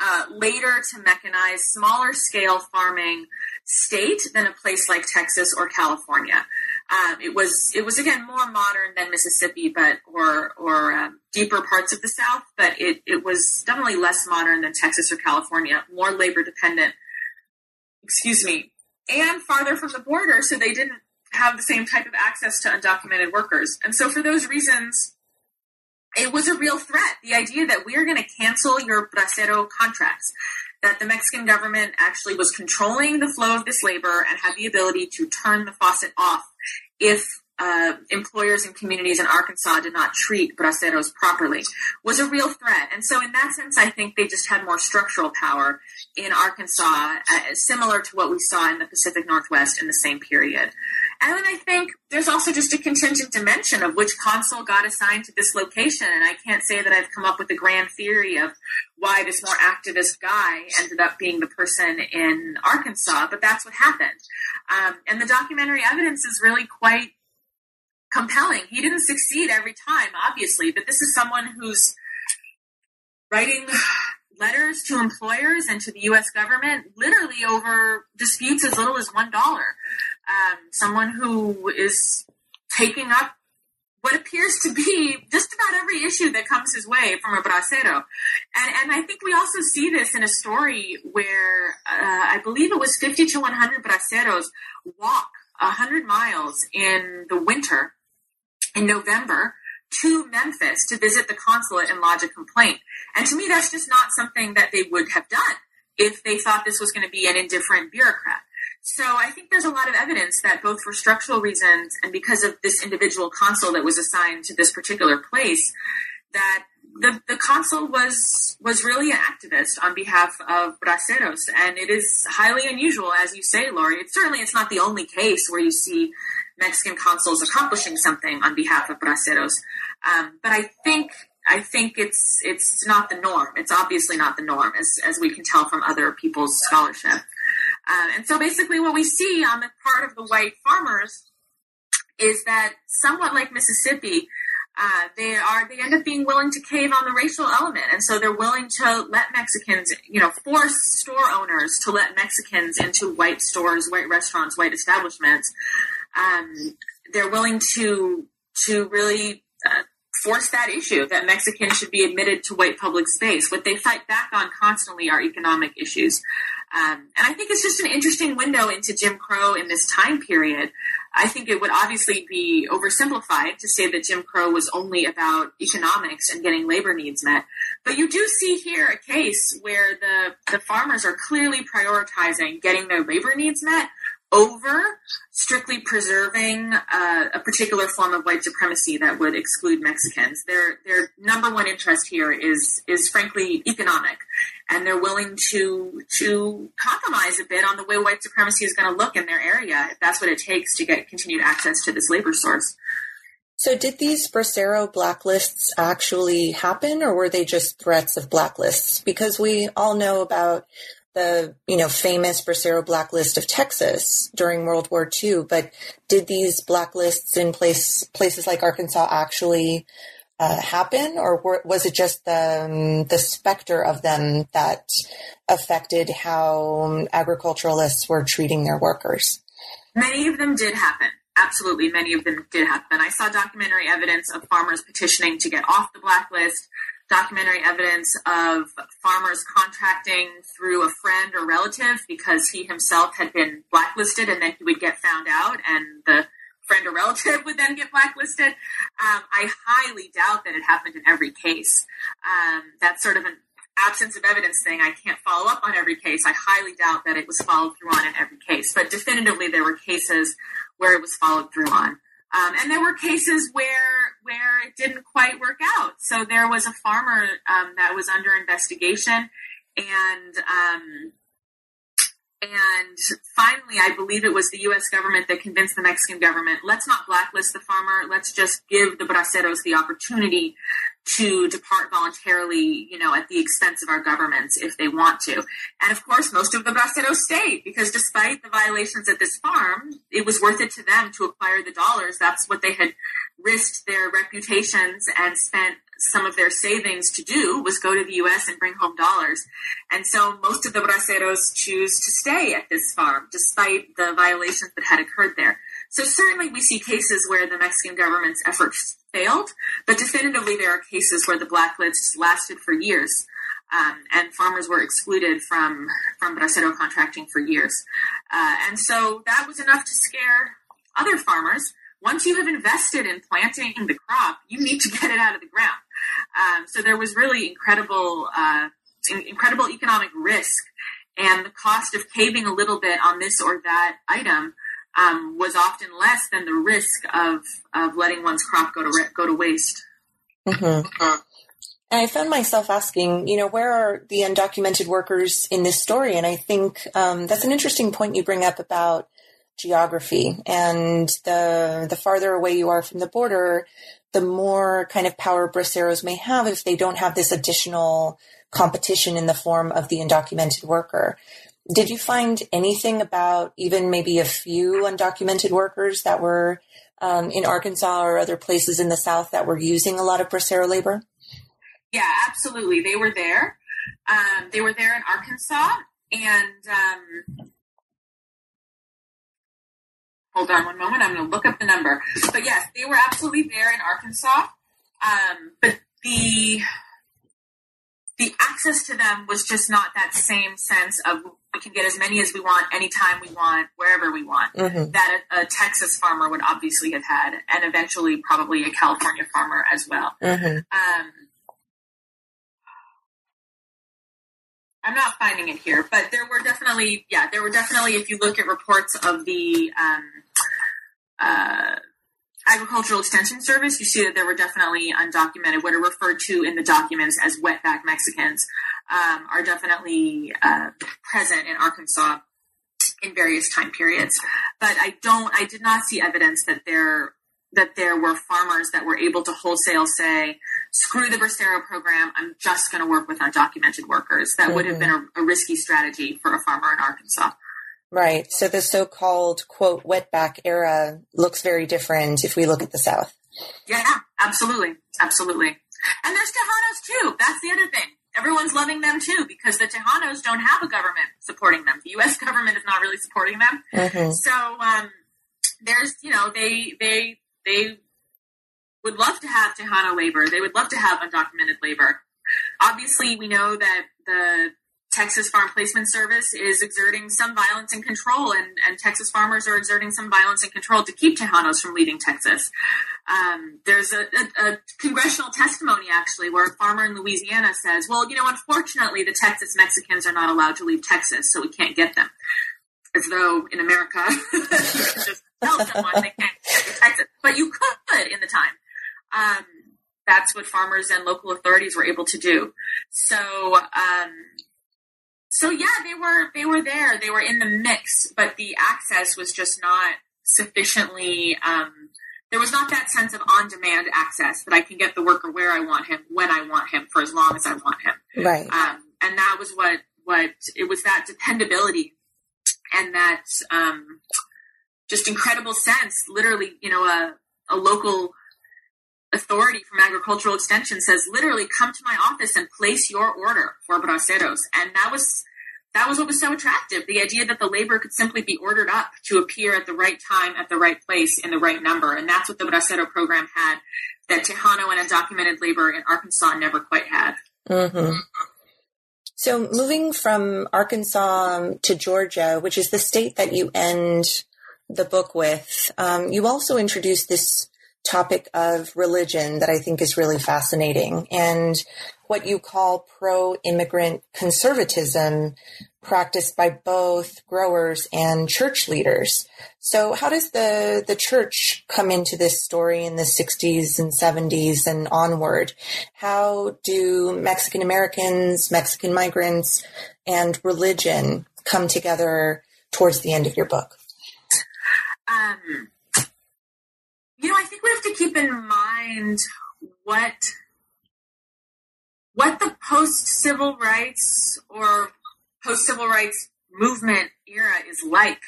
uh, later to mechanize, smaller scale farming state than a place like Texas or California. Um, it was it was again more modern than Mississippi, but or or um, deeper parts of the South, but it it was definitely less modern than Texas or California, more labor dependent. Excuse me, and farther from the border, so they didn't have the same type of access to undocumented workers. And so, for those reasons, it was a real threat. The idea that we are going to cancel your bracero contracts, that the Mexican government actually was controlling the flow of this labor and had the ability to turn the faucet off if uh, employers and communities in Arkansas did not treat braceros properly was a real threat. And so, in that sense, I think they just had more structural power in Arkansas, uh, similar to what we saw in the Pacific Northwest in the same period. And then I think there's also just a contingent dimension of which consul got assigned to this location. And I can't say that I've come up with a grand theory of why this more activist guy ended up being the person in Arkansas, but that's what happened. Um, and the documentary evidence is really quite compelling. He didn't succeed every time, obviously, but this is someone who's writing letters to employers and to the U.S. government literally over disputes as little as one dollar. Um, someone who is taking up what appears to be just about every issue that comes his way from a bracero. And, and I think we also see this in a story where uh, I believe it was 50 to 100 braceros walk 100 miles in the winter in November to Memphis to visit the consulate and lodge a complaint. And to me, that's just not something that they would have done if they thought this was going to be an indifferent bureaucrat. So I think there's a lot of evidence that both for structural reasons and because of this individual consul that was assigned to this particular place, that the, the consul was was really an activist on behalf of braceros, and it is highly unusual, as you say, Lori. It's certainly it's not the only case where you see Mexican consuls accomplishing something on behalf of braceros. Um, but I think I think it's it's not the norm. It's obviously not the norm, as as we can tell from other people's scholarship. Uh, and so basically, what we see on the part of the white farmers is that somewhat like Mississippi, uh, they are they end up being willing to cave on the racial element, and so they're willing to let Mexicans, you know, force store owners to let Mexicans into white stores, white restaurants, white establishments, um, they're willing to to really uh, force that issue that Mexicans should be admitted to white public space. What they fight back on constantly are economic issues. Um, and I think it's just an interesting window into Jim Crow in this time period. I think it would obviously be oversimplified to say that Jim Crow was only about economics and getting labor needs met. But you do see here a case where the, the farmers are clearly prioritizing getting their labor needs met over strictly preserving uh, a particular form of white supremacy that would exclude Mexicans. Their their number one interest here is is frankly economic, and they're willing to to compromise a bit on the way white supremacy is going to look in their area if that's what it takes to get continued access to this labor source. So, did these Bracero blacklists actually happen, or were they just threats of blacklists? Because we all know about the you know famous Bracero blacklist of Texas during World War II. But did these blacklists in place places like Arkansas actually uh, happen, or were, was it just the um, the specter of them that affected how agriculturalists were treating their workers? Many of them did happen. Absolutely, many of them did happen. I saw documentary evidence of farmers petitioning to get off the blacklist documentary evidence of farmers contracting through a friend or relative because he himself had been blacklisted and then he would get found out and the friend or relative would then get blacklisted. Um, I highly doubt that it happened in every case. Um, that's sort of an absence of evidence thing. I can't follow up on every case. I highly doubt that it was followed through on in every case, but definitively there were cases where it was followed through on. Um, and there were cases where where it didn't quite work out. So there was a farmer um, that was under investigation, and um, and finally, I believe it was the U.S. government that convinced the Mexican government, let's not blacklist the farmer. Let's just give the braceros the opportunity to depart voluntarily, you know, at the expense of our governments if they want to. And of course, most of the braceros stayed because despite the violations at this farm, it was worth it to them to acquire the dollars. That's what they had risked their reputations and spent some of their savings to do was go to the US and bring home dollars. And so most of the braceros choose to stay at this farm despite the violations that had occurred there. So certainly we see cases where the Mexican government's efforts failed, but definitively there are cases where the blacklists lasted for years. Um, and farmers were excluded from from bracero contracting for years, uh, and so that was enough to scare other farmers. Once you have invested in planting the crop, you need to get it out of the ground. Um, so there was really incredible, uh, incredible economic risk, and the cost of caving a little bit on this or that item um, was often less than the risk of of letting one's crop go to go to waste. Mm-hmm. And I found myself asking, you know, where are the undocumented workers in this story? And I think um, that's an interesting point you bring up about geography and the the farther away you are from the border, the more kind of power braceros may have if they don't have this additional competition in the form of the undocumented worker. Did you find anything about even maybe a few undocumented workers that were um, in Arkansas or other places in the South that were using a lot of bracero labor? Yeah, absolutely. They were there. Um, they were there in Arkansas, and um, hold on one moment. I'm going to look up the number. But yes, they were absolutely there in Arkansas. Um, but the the access to them was just not that same sense of we can get as many as we want, anytime we want, wherever we want. Mm-hmm. That a, a, Texas farmer would obviously have had, and eventually probably a California farmer as well. Mm-hmm. Um, I'm not finding it here, but there were definitely, yeah, there were definitely. If you look at reports of the um, uh, Agricultural Extension Service, you see that there were definitely undocumented, what are referred to in the documents as wetback Mexicans, um, are definitely uh, present in Arkansas in various time periods. But I don't, I did not see evidence that there that there were farmers that were able to wholesale say, "Screw the Bracero program. I'm just going to work with undocumented workers." That mm-hmm. would have been a, a risky strategy for a farmer in Arkansas. Right. So the so-called quote wetback era looks very different if we look at the South. Yeah, absolutely, absolutely. And there's Tejanos too. That's the other thing. Everyone's loving them too because the Tejanos don't have a government supporting them. The U.S. government is not really supporting them. Mm-hmm. So um, there's, you know, they they they would love to have Tejano labor. They would love to have undocumented labor. Obviously, we know that the Texas Farm Placement Service is exerting some violence and control, and, and Texas farmers are exerting some violence and control to keep Tejanos from leaving Texas. Um, there's a, a, a, congressional testimony actually where a farmer in Louisiana says, "Well, you know, unfortunately, the Texas Mexicans are not allowed to leave Texas, so we can't get them." As though in America, just tell someone they can't leave Texas, but you could in the time. Um, that's what farmers and local authorities were able to do. So. Um, so yeah, they were they were there. They were in the mix, but the access was just not sufficiently. Um, there was not that sense of on-demand access that I can get the worker where I want him, when I want him, for as long as I want him. Right. Um, and that was what what it was that dependability and that um, just incredible sense. Literally, you know, a a local authority from agricultural extension says literally come to my office and place your order for braceros and that was that was what was so attractive the idea that the labor could simply be ordered up to appear at the right time, at the right place, in the right number. And that's what the Bracero program had that Tejano and undocumented labor in Arkansas never quite had. Mm-hmm. So, moving from Arkansas to Georgia, which is the state that you end the book with, um, you also introduced this topic of religion that I think is really fascinating and what you call pro immigrant conservatism practiced by both growers and church leaders. So how does the, the church come into this story in the 60s and 70s and onward? How do Mexican Americans, Mexican migrants, and religion come together towards the end of your book? Um, you know, I think we have to keep in mind what what the post civil rights or post civil rights movement era is like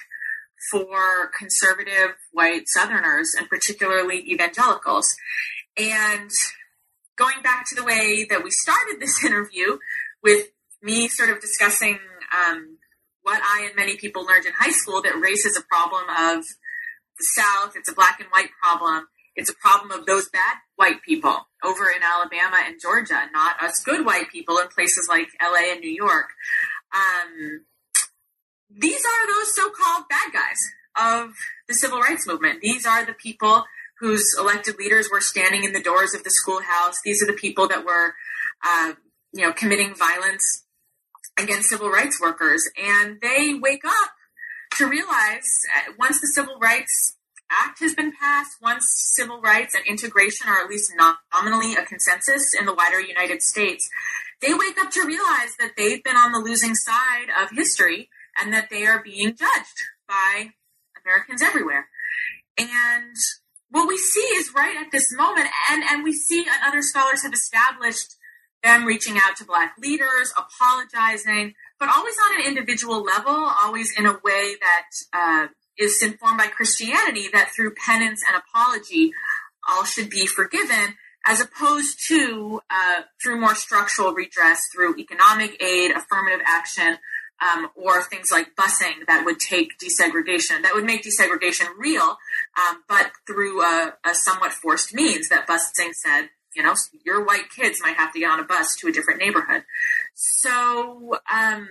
for conservative white Southerners and particularly evangelicals. And going back to the way that we started this interview with me sort of discussing um, what I and many people learned in high school that race is a problem of the South, it's a black and white problem. It's a problem of those bad white people over in Alabama and Georgia, not us good white people in places like LA and New York. Um, these are those so-called bad guys of the civil rights movement. These are the people whose elected leaders were standing in the doors of the schoolhouse. These are the people that were, uh, you know, committing violence against civil rights workers. And they wake up to realize uh, once the Civil Rights Act has been passed, once civil rights and integration are at least nominally a consensus in the wider United States, they wake up to realize that they've been on the losing side of history and that they are being judged by Americans everywhere. And what we see is right at this moment, and, and we see, and other scholars have established them reaching out to Black leaders, apologizing, but always on an individual level, always in a way that uh, is informed by Christianity, that through penance and apology, all should be forgiven as opposed to uh, through more structural redress through economic aid, affirmative action, um, or things like busing that would take desegregation, that would make desegregation real, um, but through a, a, somewhat forced means that busing said, you know, your white kids might have to get on a bus to a different neighborhood. So, um,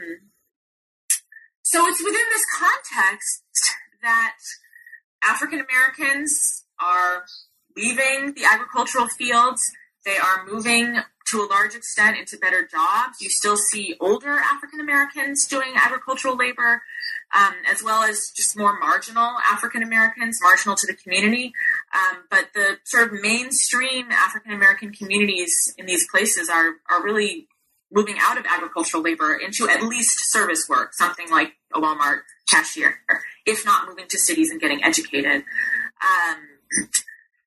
so it's within this context that African Americans are leaving the agricultural fields. They are moving to a large extent into better jobs. You still see older African Americans doing agricultural labor, um, as well as just more marginal African Americans, marginal to the community. Um, but the sort of mainstream African American communities in these places are are really moving out of agricultural labor into at least service work, something like a Walmart cashier, if not moving to cities and getting educated. Um,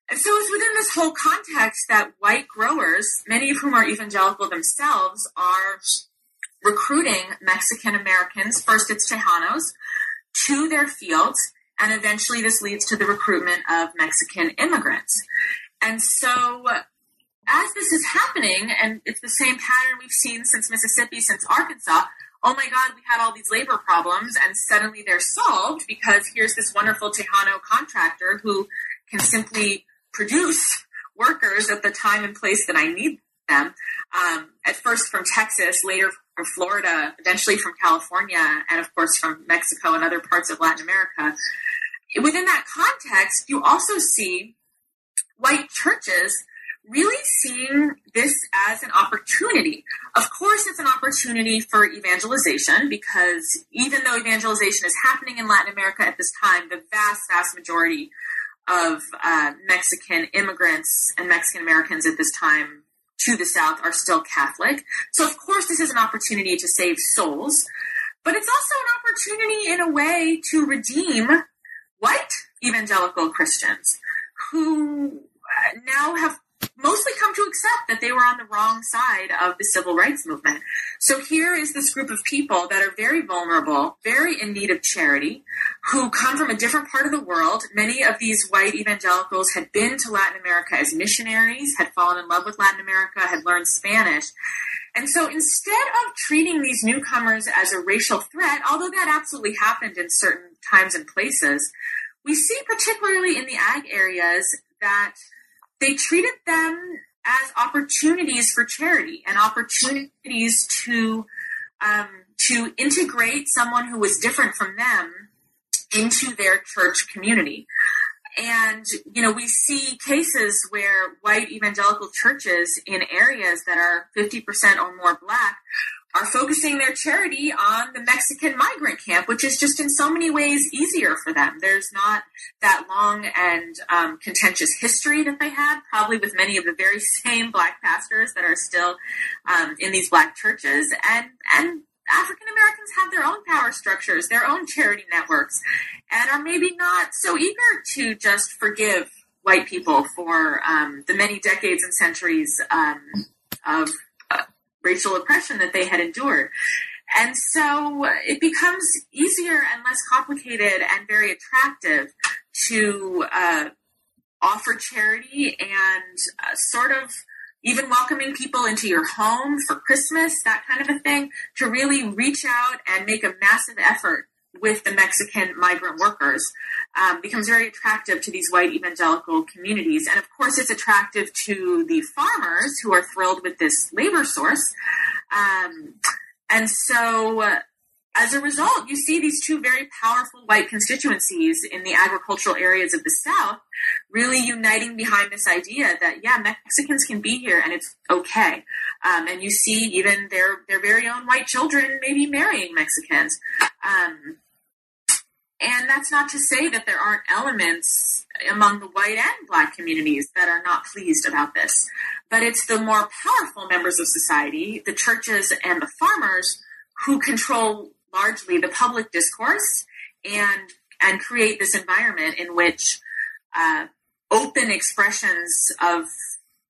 and so it's within this whole context that white growers, many of whom are evangelical themselves, are recruiting Mexican Americans, first it's Tejanos, to their fields, and eventually this leads to the recruitment of Mexican immigrants. And so as this is happening, and it's the same pattern we've seen since Mississippi, since Arkansas, oh my God, we had all these labor problems, and suddenly they're solved because here's this wonderful Tejano contractor who can simply produce workers at the time and place that I need them. Um, at first from Texas, later from Florida, eventually from California, and of course from Mexico and other parts of Latin America. Within that context, you also see white churches really seeing this as an opportunity. Of course, it's an opportunity for evangelization because even though evangelization is happening in Latin America at this time, the vast, vast majority of uh, Mexican immigrants and Mexican Americans at this time to the South are still Catholic. So, of course, this is an opportunity to save souls, but it's also an opportunity in a way to redeem white evangelical Christians who uh, now have mostly come to accept that they were on the wrong side of the civil rights movement. So here is this group of people that are very vulnerable, very in need of charity, who come from a different part of the world. Many of these white evangelicals had been to Latin America as missionaries, had fallen in love with Latin America, had learned Spanish. And so instead of treating these newcomers as a racial threat, although that absolutely happened in certain times and places, we see particularly in the ag areas that they treated them as opportunities for charity and opportunities to um, to integrate someone who was different from them into their church community. And, you know, we see cases where white evangelical churches in areas that are 50% or more black are focusing their charity on the Mexican migrant camp, which is just in so many ways easier for them. There's not that long and um, contentious history that they had, probably with many of the very same black pastors that are still um, in these black churches. And, and African Americans have their own power structures, their own charity networks, and are maybe not so eager to just forgive white people for um, the many decades and centuries um, of racial oppression that they had endured. And so it becomes easier and less complicated and very attractive to uh, offer charity and uh, sort of even welcoming people into your home for Christmas, that kind of a thing, to really reach out and make a massive effort with the Mexican migrant workers um, becomes very attractive to these white evangelical communities. And of course, it's attractive to the farmers who are thrilled with this labor source. Um, and so, uh, as a result, you see these two very powerful white constituencies in the agricultural areas of the South really uniting behind this idea that, yeah, Mexicans can be here and it's okay. Um, and you see even their, their very own white children maybe marrying Mexicans. Um, and that's not to say that there aren't elements among the white and black communities that are not pleased about this. But it's the more powerful members of society, the churches and the farmers, who control largely the public discourse and and create this environment in which uh, open expressions of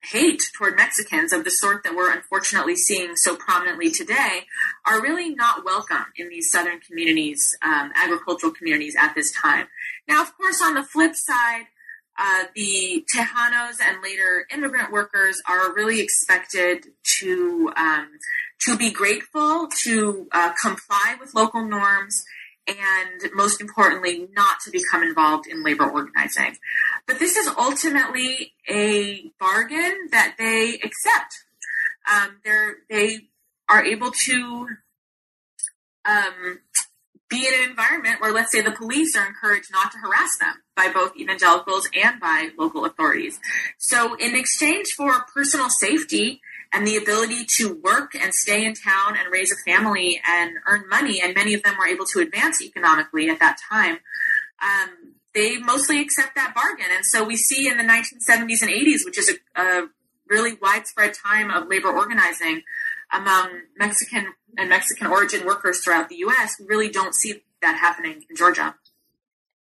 hate toward Mexicans of the sort that we're unfortunately seeing so prominently today are really not welcome in these southern communities, um, agricultural communities at this time. Now, of course, on the flip side, uh, the Tejanos and later immigrant workers are really expected to um, to be grateful, to uh, comply with local norms, and most importantly, not to become involved in labor organizing. But this is ultimately a bargain that they accept. Um, they are able to um, be in an environment where, let's say, the police are encouraged not to harass them by both evangelicals and by local authorities. So, in exchange for personal safety, and the ability to work and stay in town and raise a family and earn money, and many of them were able to advance economically at that time. Um, they mostly accept that bargain, and so we see in the 1970s and 80s, which is a, a really widespread time of labor organizing among Mexican and Mexican origin workers throughout the U.S. We really don't see that happening in Georgia.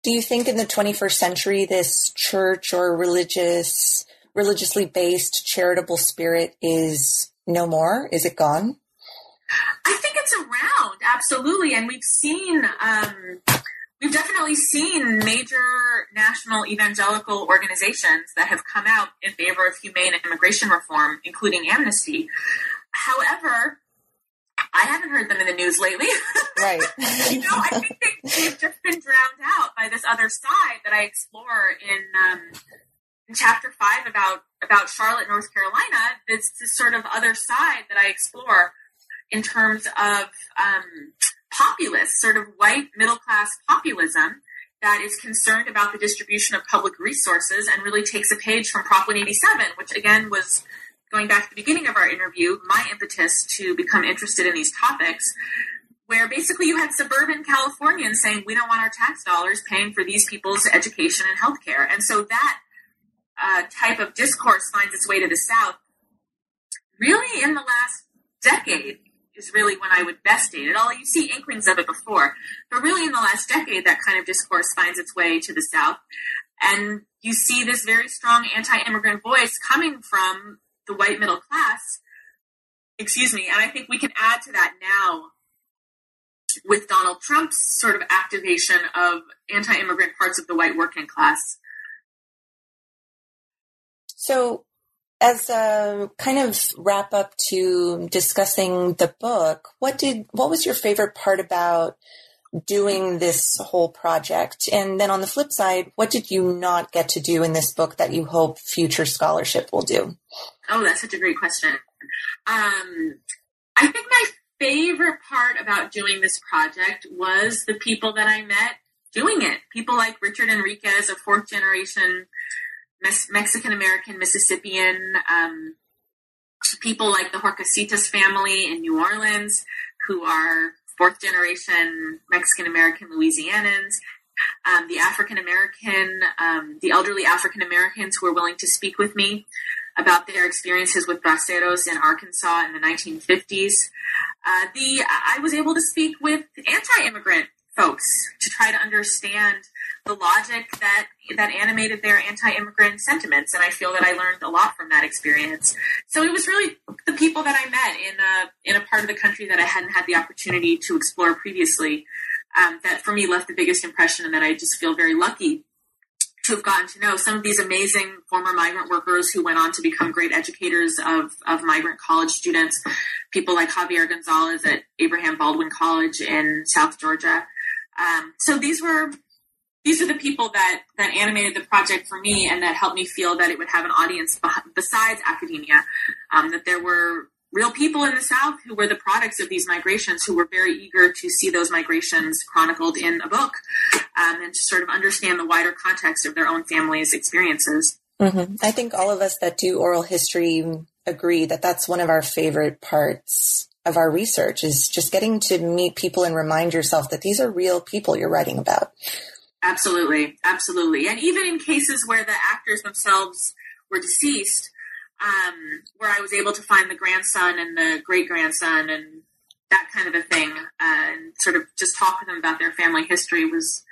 Do you think in the 21st century this church or religious religiously based charitable spirit is no more? Is it gone? I think it's around, absolutely. And we've seen, um, we've definitely seen major national evangelical organizations that have come out in favor of humane immigration reform, including Amnesty. However, I haven't heard them in the news lately. Right. you know, I think they, have just been drowned out by this other side that I explore in um, in chapter five about about Charlotte, North Carolina, this, this sort of other side that I explore in terms of um, populist, sort of white middle class populism that is concerned about the distribution of public resources and really takes a page from Prop 187, which again was going back to the beginning of our interview, my impetus to become interested in these topics, where basically you had suburban Californians saying, we don't want our tax dollars paying for these people's education and healthcare. And so that uh, type of discourse finds its way to the South, really in the last decade is really when I would best date it. All you see inklings of it before, but really in the last decade, that kind of discourse finds its way to the South, and you see this very strong anti-immigrant voice coming from the white middle class excuse me, and I think we can add to that now with Donald Trump's sort of activation of anti immigrant parts of the white working class. So, as a kind of wrap up to discussing the book, what did what was your favorite part about doing this whole project? And then on the flip side, what did you not get to do in this book that you hope future scholarship will do? Oh, that's such a great question. Um, I think my favorite part about doing this project was the people that I met doing it. People like Richard Enriquez, a fourth generation Mexican American Mississippian. Um, people like the Horcasitas family in New Orleans, who are fourth generation Mexican American Louisianans. Um, the African American, um, the elderly African Americans who were willing to speak with me about their experiences with braceros in Arkansas in the 1950s. Uh, the I was able to speak with anti-immigrant to try to understand the logic that that animated their anti-immigrant sentiments, and I feel that I learned a lot from that experience. So it was really the people that I met in a in a part of the country that I hadn't had the opportunity to explore previously. Um, that for me left the biggest impression, and that I just feel very lucky to have gotten to know some of these amazing former migrant workers who went on to become great educators of, of migrant college students. People like Javier Gonzalez at Abraham Baldwin College in South Georgia. Um, so these were these are the people that that animated the project for me and that helped me feel that it would have an audience besides academia. Um, that there were real people in the South who were the products of these migrations, who were very eager to see those migrations chronicled in a book um, and to sort of understand the wider context of their own families' experiences. Mm-hmm. I think all of us that do oral history agree that that's one of our favorite parts of our research is just getting to meet people and remind yourself that these are real people you're writing about. Absolutely, absolutely. And even in cases where the actors themselves were deceased, um, where I was able to find the grandson and the great grandson and that kind of a thing, uh, and sort of just talk to them about their family history was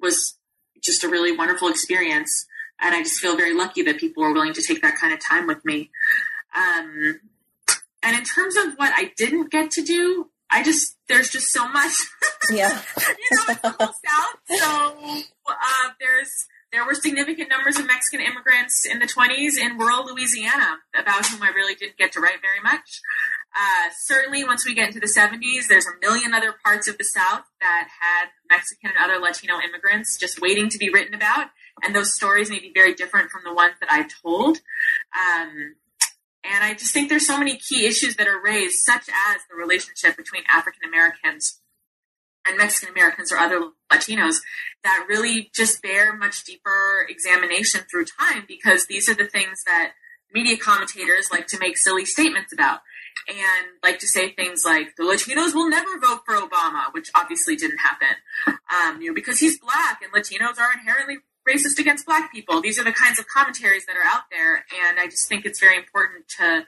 was just a really wonderful experience. And I just feel very lucky that people were willing to take that kind of time with me. Um, and in terms of what I didn't get to do, I just there's just so much. Yeah, you know, it's the whole South, so uh, there's there were significant numbers of Mexican immigrants in the 20s in rural Louisiana, about whom I really didn't get to write very much. Uh, certainly, once we get into the 70s, there's a million other parts of the South that had Mexican and other Latino immigrants just waiting to be written about, and those stories may be very different from the ones that I told. Um, and I just think there's so many key issues that are raised, such as the relationship between African Americans and Mexican Americans or other Latinos that really just bear much deeper examination through time because these are the things that media commentators like to make silly statements about and like to say things like the Latinos will never vote for Obama, which obviously didn't happen, um, you know, because he's black and Latinos are inherently racist against black people. These are the kinds of commentaries that are out there, and I just think it's very important to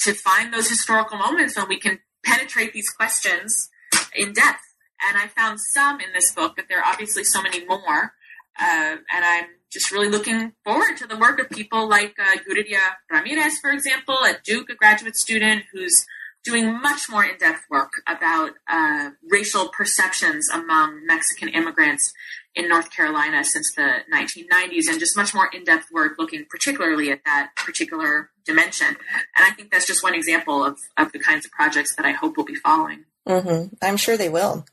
to find those historical moments when we can penetrate these questions in depth. And I found some in this book, but there are obviously so many more. Uh, and I'm just really looking forward to the work of people like uh, Yuridia Ramirez, for example, at Duke, a graduate student who's doing much more in depth work about uh, racial perceptions among Mexican immigrants in North Carolina since the 1990s, and just much more in depth work looking particularly at that particular dimension. And I think that's just one example of, of the kinds of projects that I hope will be following. Mm-hmm. I'm sure they will.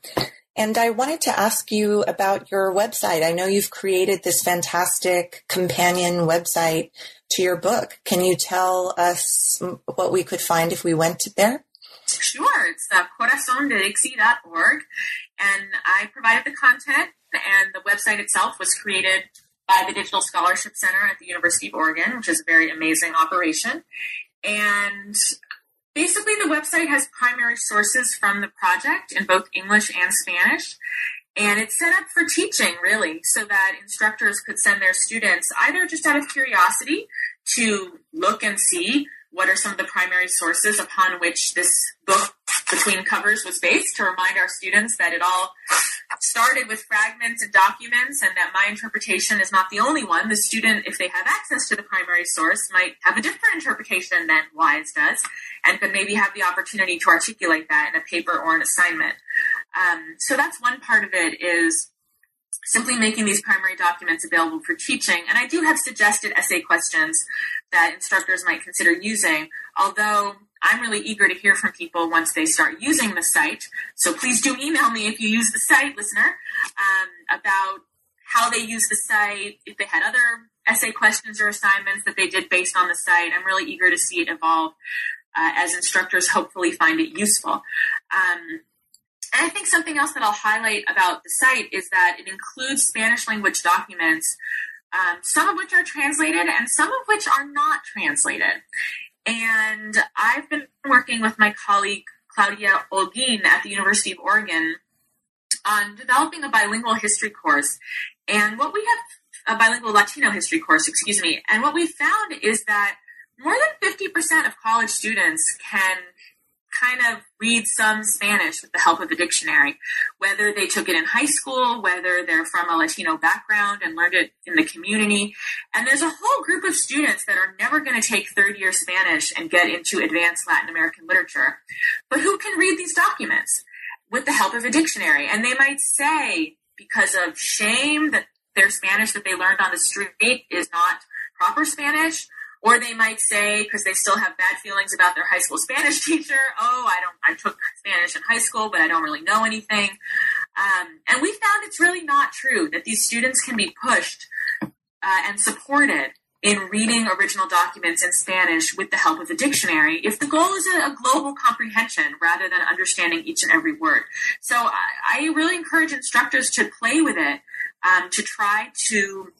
And I wanted to ask you about your website. I know you've created this fantastic companion website to your book. Can you tell us what we could find if we went there? Sure. It's uh, corazondedixie.org. And I provided the content, and the website itself was created by the Digital Scholarship Center at the University of Oregon, which is a very amazing operation. And basically, the website has primary sources from the project in both English and Spanish. And it's set up for teaching, really, so that instructors could send their students either just out of curiosity to look and see what are some of the primary sources upon which this book between covers was based to remind our students that it all started with fragments and documents and that my interpretation is not the only one. The student, if they have access to the primary source, might have a different interpretation than Weise does and could maybe have the opportunity to articulate that in a paper or an assignment. Um, so that's one part of it is simply making these primary documents available for teaching. And I do have suggested essay questions that instructors might consider using, although I'm really eager to hear from people once they start using the site. So please do email me if you use the site, listener, um, about how they use the site, if they had other essay questions or assignments that they did based on the site. I'm really eager to see it evolve uh, as instructors hopefully find it useful. Um, and I think something else that I'll highlight about the site is that it includes Spanish language documents, um, some of which are translated and some of which are not translated. And I've been working with my colleague Claudia Holguin at the University of Oregon on developing a bilingual history course. And what we have, a bilingual Latino history course, excuse me. And what we found is that more than 50% of college students can kind of read some Spanish with the help of a dictionary, whether they took it in high school, whether they're from a Latino background and learned it in the community. And there's a whole group of students that are never going to take third year Spanish and get into advanced Latin American literature, but who can read these documents with the help of a dictionary. And they might say, because of shame, that their Spanish that they learned on the street is not proper Spanish or they might say, because they still have bad feelings about their high school Spanish teacher, oh, I don't, I took Spanish in high school, but I don't really know anything. Um, and we found it's really not true that these students can be pushed uh, and supported in reading original documents in Spanish with the help of a dictionary if the goal is a, a global comprehension rather than understanding each and every word. So I, I really encourage instructors to play with it, um, to try to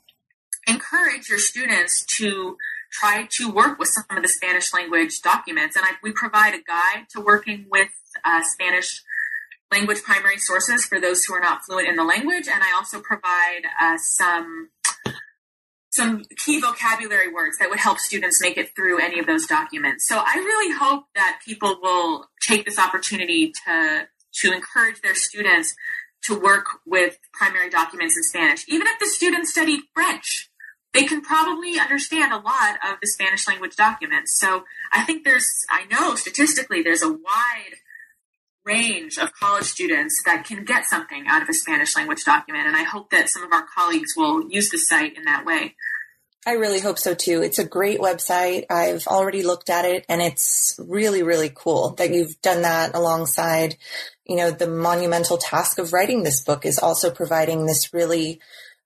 encourage your students to try to work with some of the Spanish language documents. And I, we provide a guide to working with uh, Spanish language primary sources for those who are not fluent in the language. And I also provide uh, some some key vocabulary words that would help students make it through any of those documents. So I really hope that people will take this opportunity to to encourage their students to work with primary documents in Spanish. Even if the students studied French, they can probably understand a lot of the Spanish language documents. So I think there's, I know statistically there's a wide range of college students that can get something out of a Spanish language document. And I hope that some of our colleagues will use the site in that way. I really hope so too. It's a great website. I've already looked at it and it's really, really cool that you've done that alongside, you know, the monumental task of writing this book is also providing this really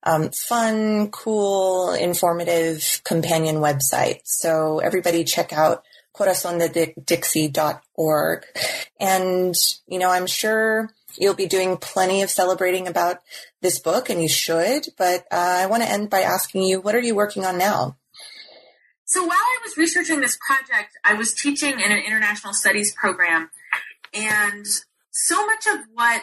um, fun, cool, informative companion website. So everybody check out corazondedixie.org. And, you know, I'm sure you'll be doing plenty of celebrating about this book and you should, but uh, I want to end by asking you, what are you working on now? So while I was researching this project, I was teaching in an international studies program and so much of what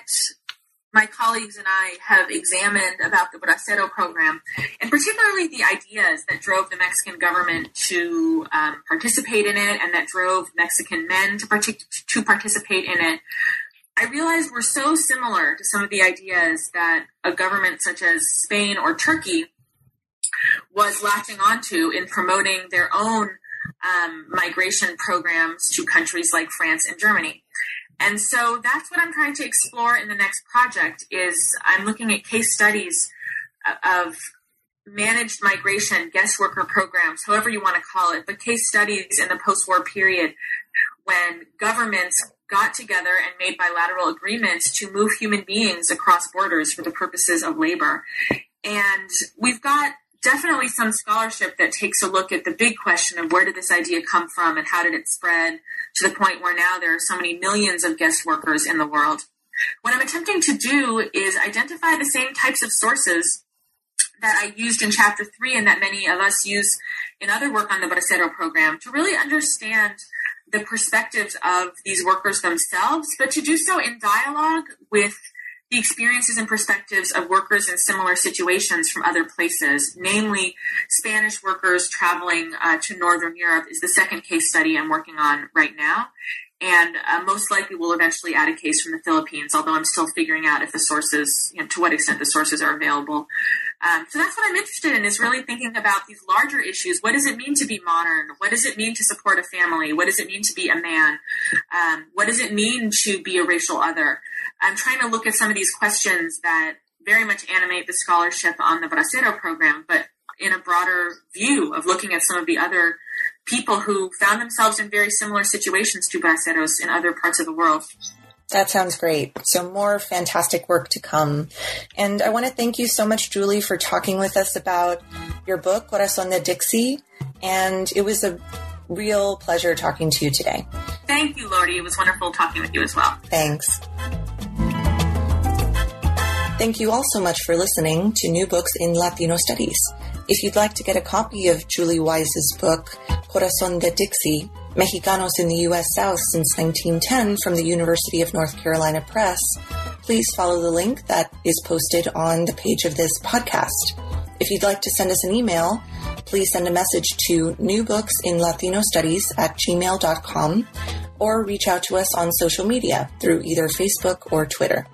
my colleagues and I have examined about the Bracero program, and particularly the ideas that drove the Mexican government to um, participate in it and that drove Mexican men to, partic- to participate in it, I realized were so similar to some of the ideas that a government such as Spain or Turkey was latching onto in promoting their own um, migration programs to countries like France and Germany. And so that's what I'm trying to explore in the next project is I'm looking at case studies of managed migration guest worker programs, however you want to call it, but case studies in the post-war period when governments got together and made bilateral agreements to move human beings across borders for the purposes of labor. And we've got definitely some scholarship that takes a look at the big question of where did this idea come from and how did it spread to the point where now there are so many millions of guest workers in the world. What I'm attempting to do is identify the same types of sources that I used in chapter three and that many of us use in other work on the Bracero program to really understand the perspectives of these workers themselves, but to do so in dialogue with the experiences and perspectives of workers in similar situations from other places, namely Spanish workers traveling uh, to Northern Europe, is the second case study I'm working on right now. And uh, most likely we'll eventually add a case from the Philippines, although I'm still figuring out if the sources, you know, to what extent the sources are available. Um, so that's what I'm interested in is really thinking about these larger issues. What does it mean to be modern? What does it mean to support a family? What does it mean to be a man? Um, what does it mean to be a racial other? I'm trying to look at some of these questions that very much animate the scholarship on the Bracero program, but in a broader view of looking at some of the other people who found themselves in very similar situations to Braceros in other parts of the world. That sounds great. So more fantastic work to come. And I want to thank you so much, Julie, for talking with us about your book, Corazon de Dixie. And it was a real pleasure talking to you today. Thank you, Lori. It was wonderful talking with you as well. Thanks. Thank you all so much for listening to New Books in Latino Studies. If you'd like to get a copy of Julie Weise's book, Corazon de Dixie, Mexicanos in the U.S. South since 1910 from the University of North Carolina Press, please follow the link that is posted on the page of this podcast. If you'd like to send us an email, please send a message to newbooksinlatinostudies at gmail.com or reach out to us on social media through either Facebook or Twitter.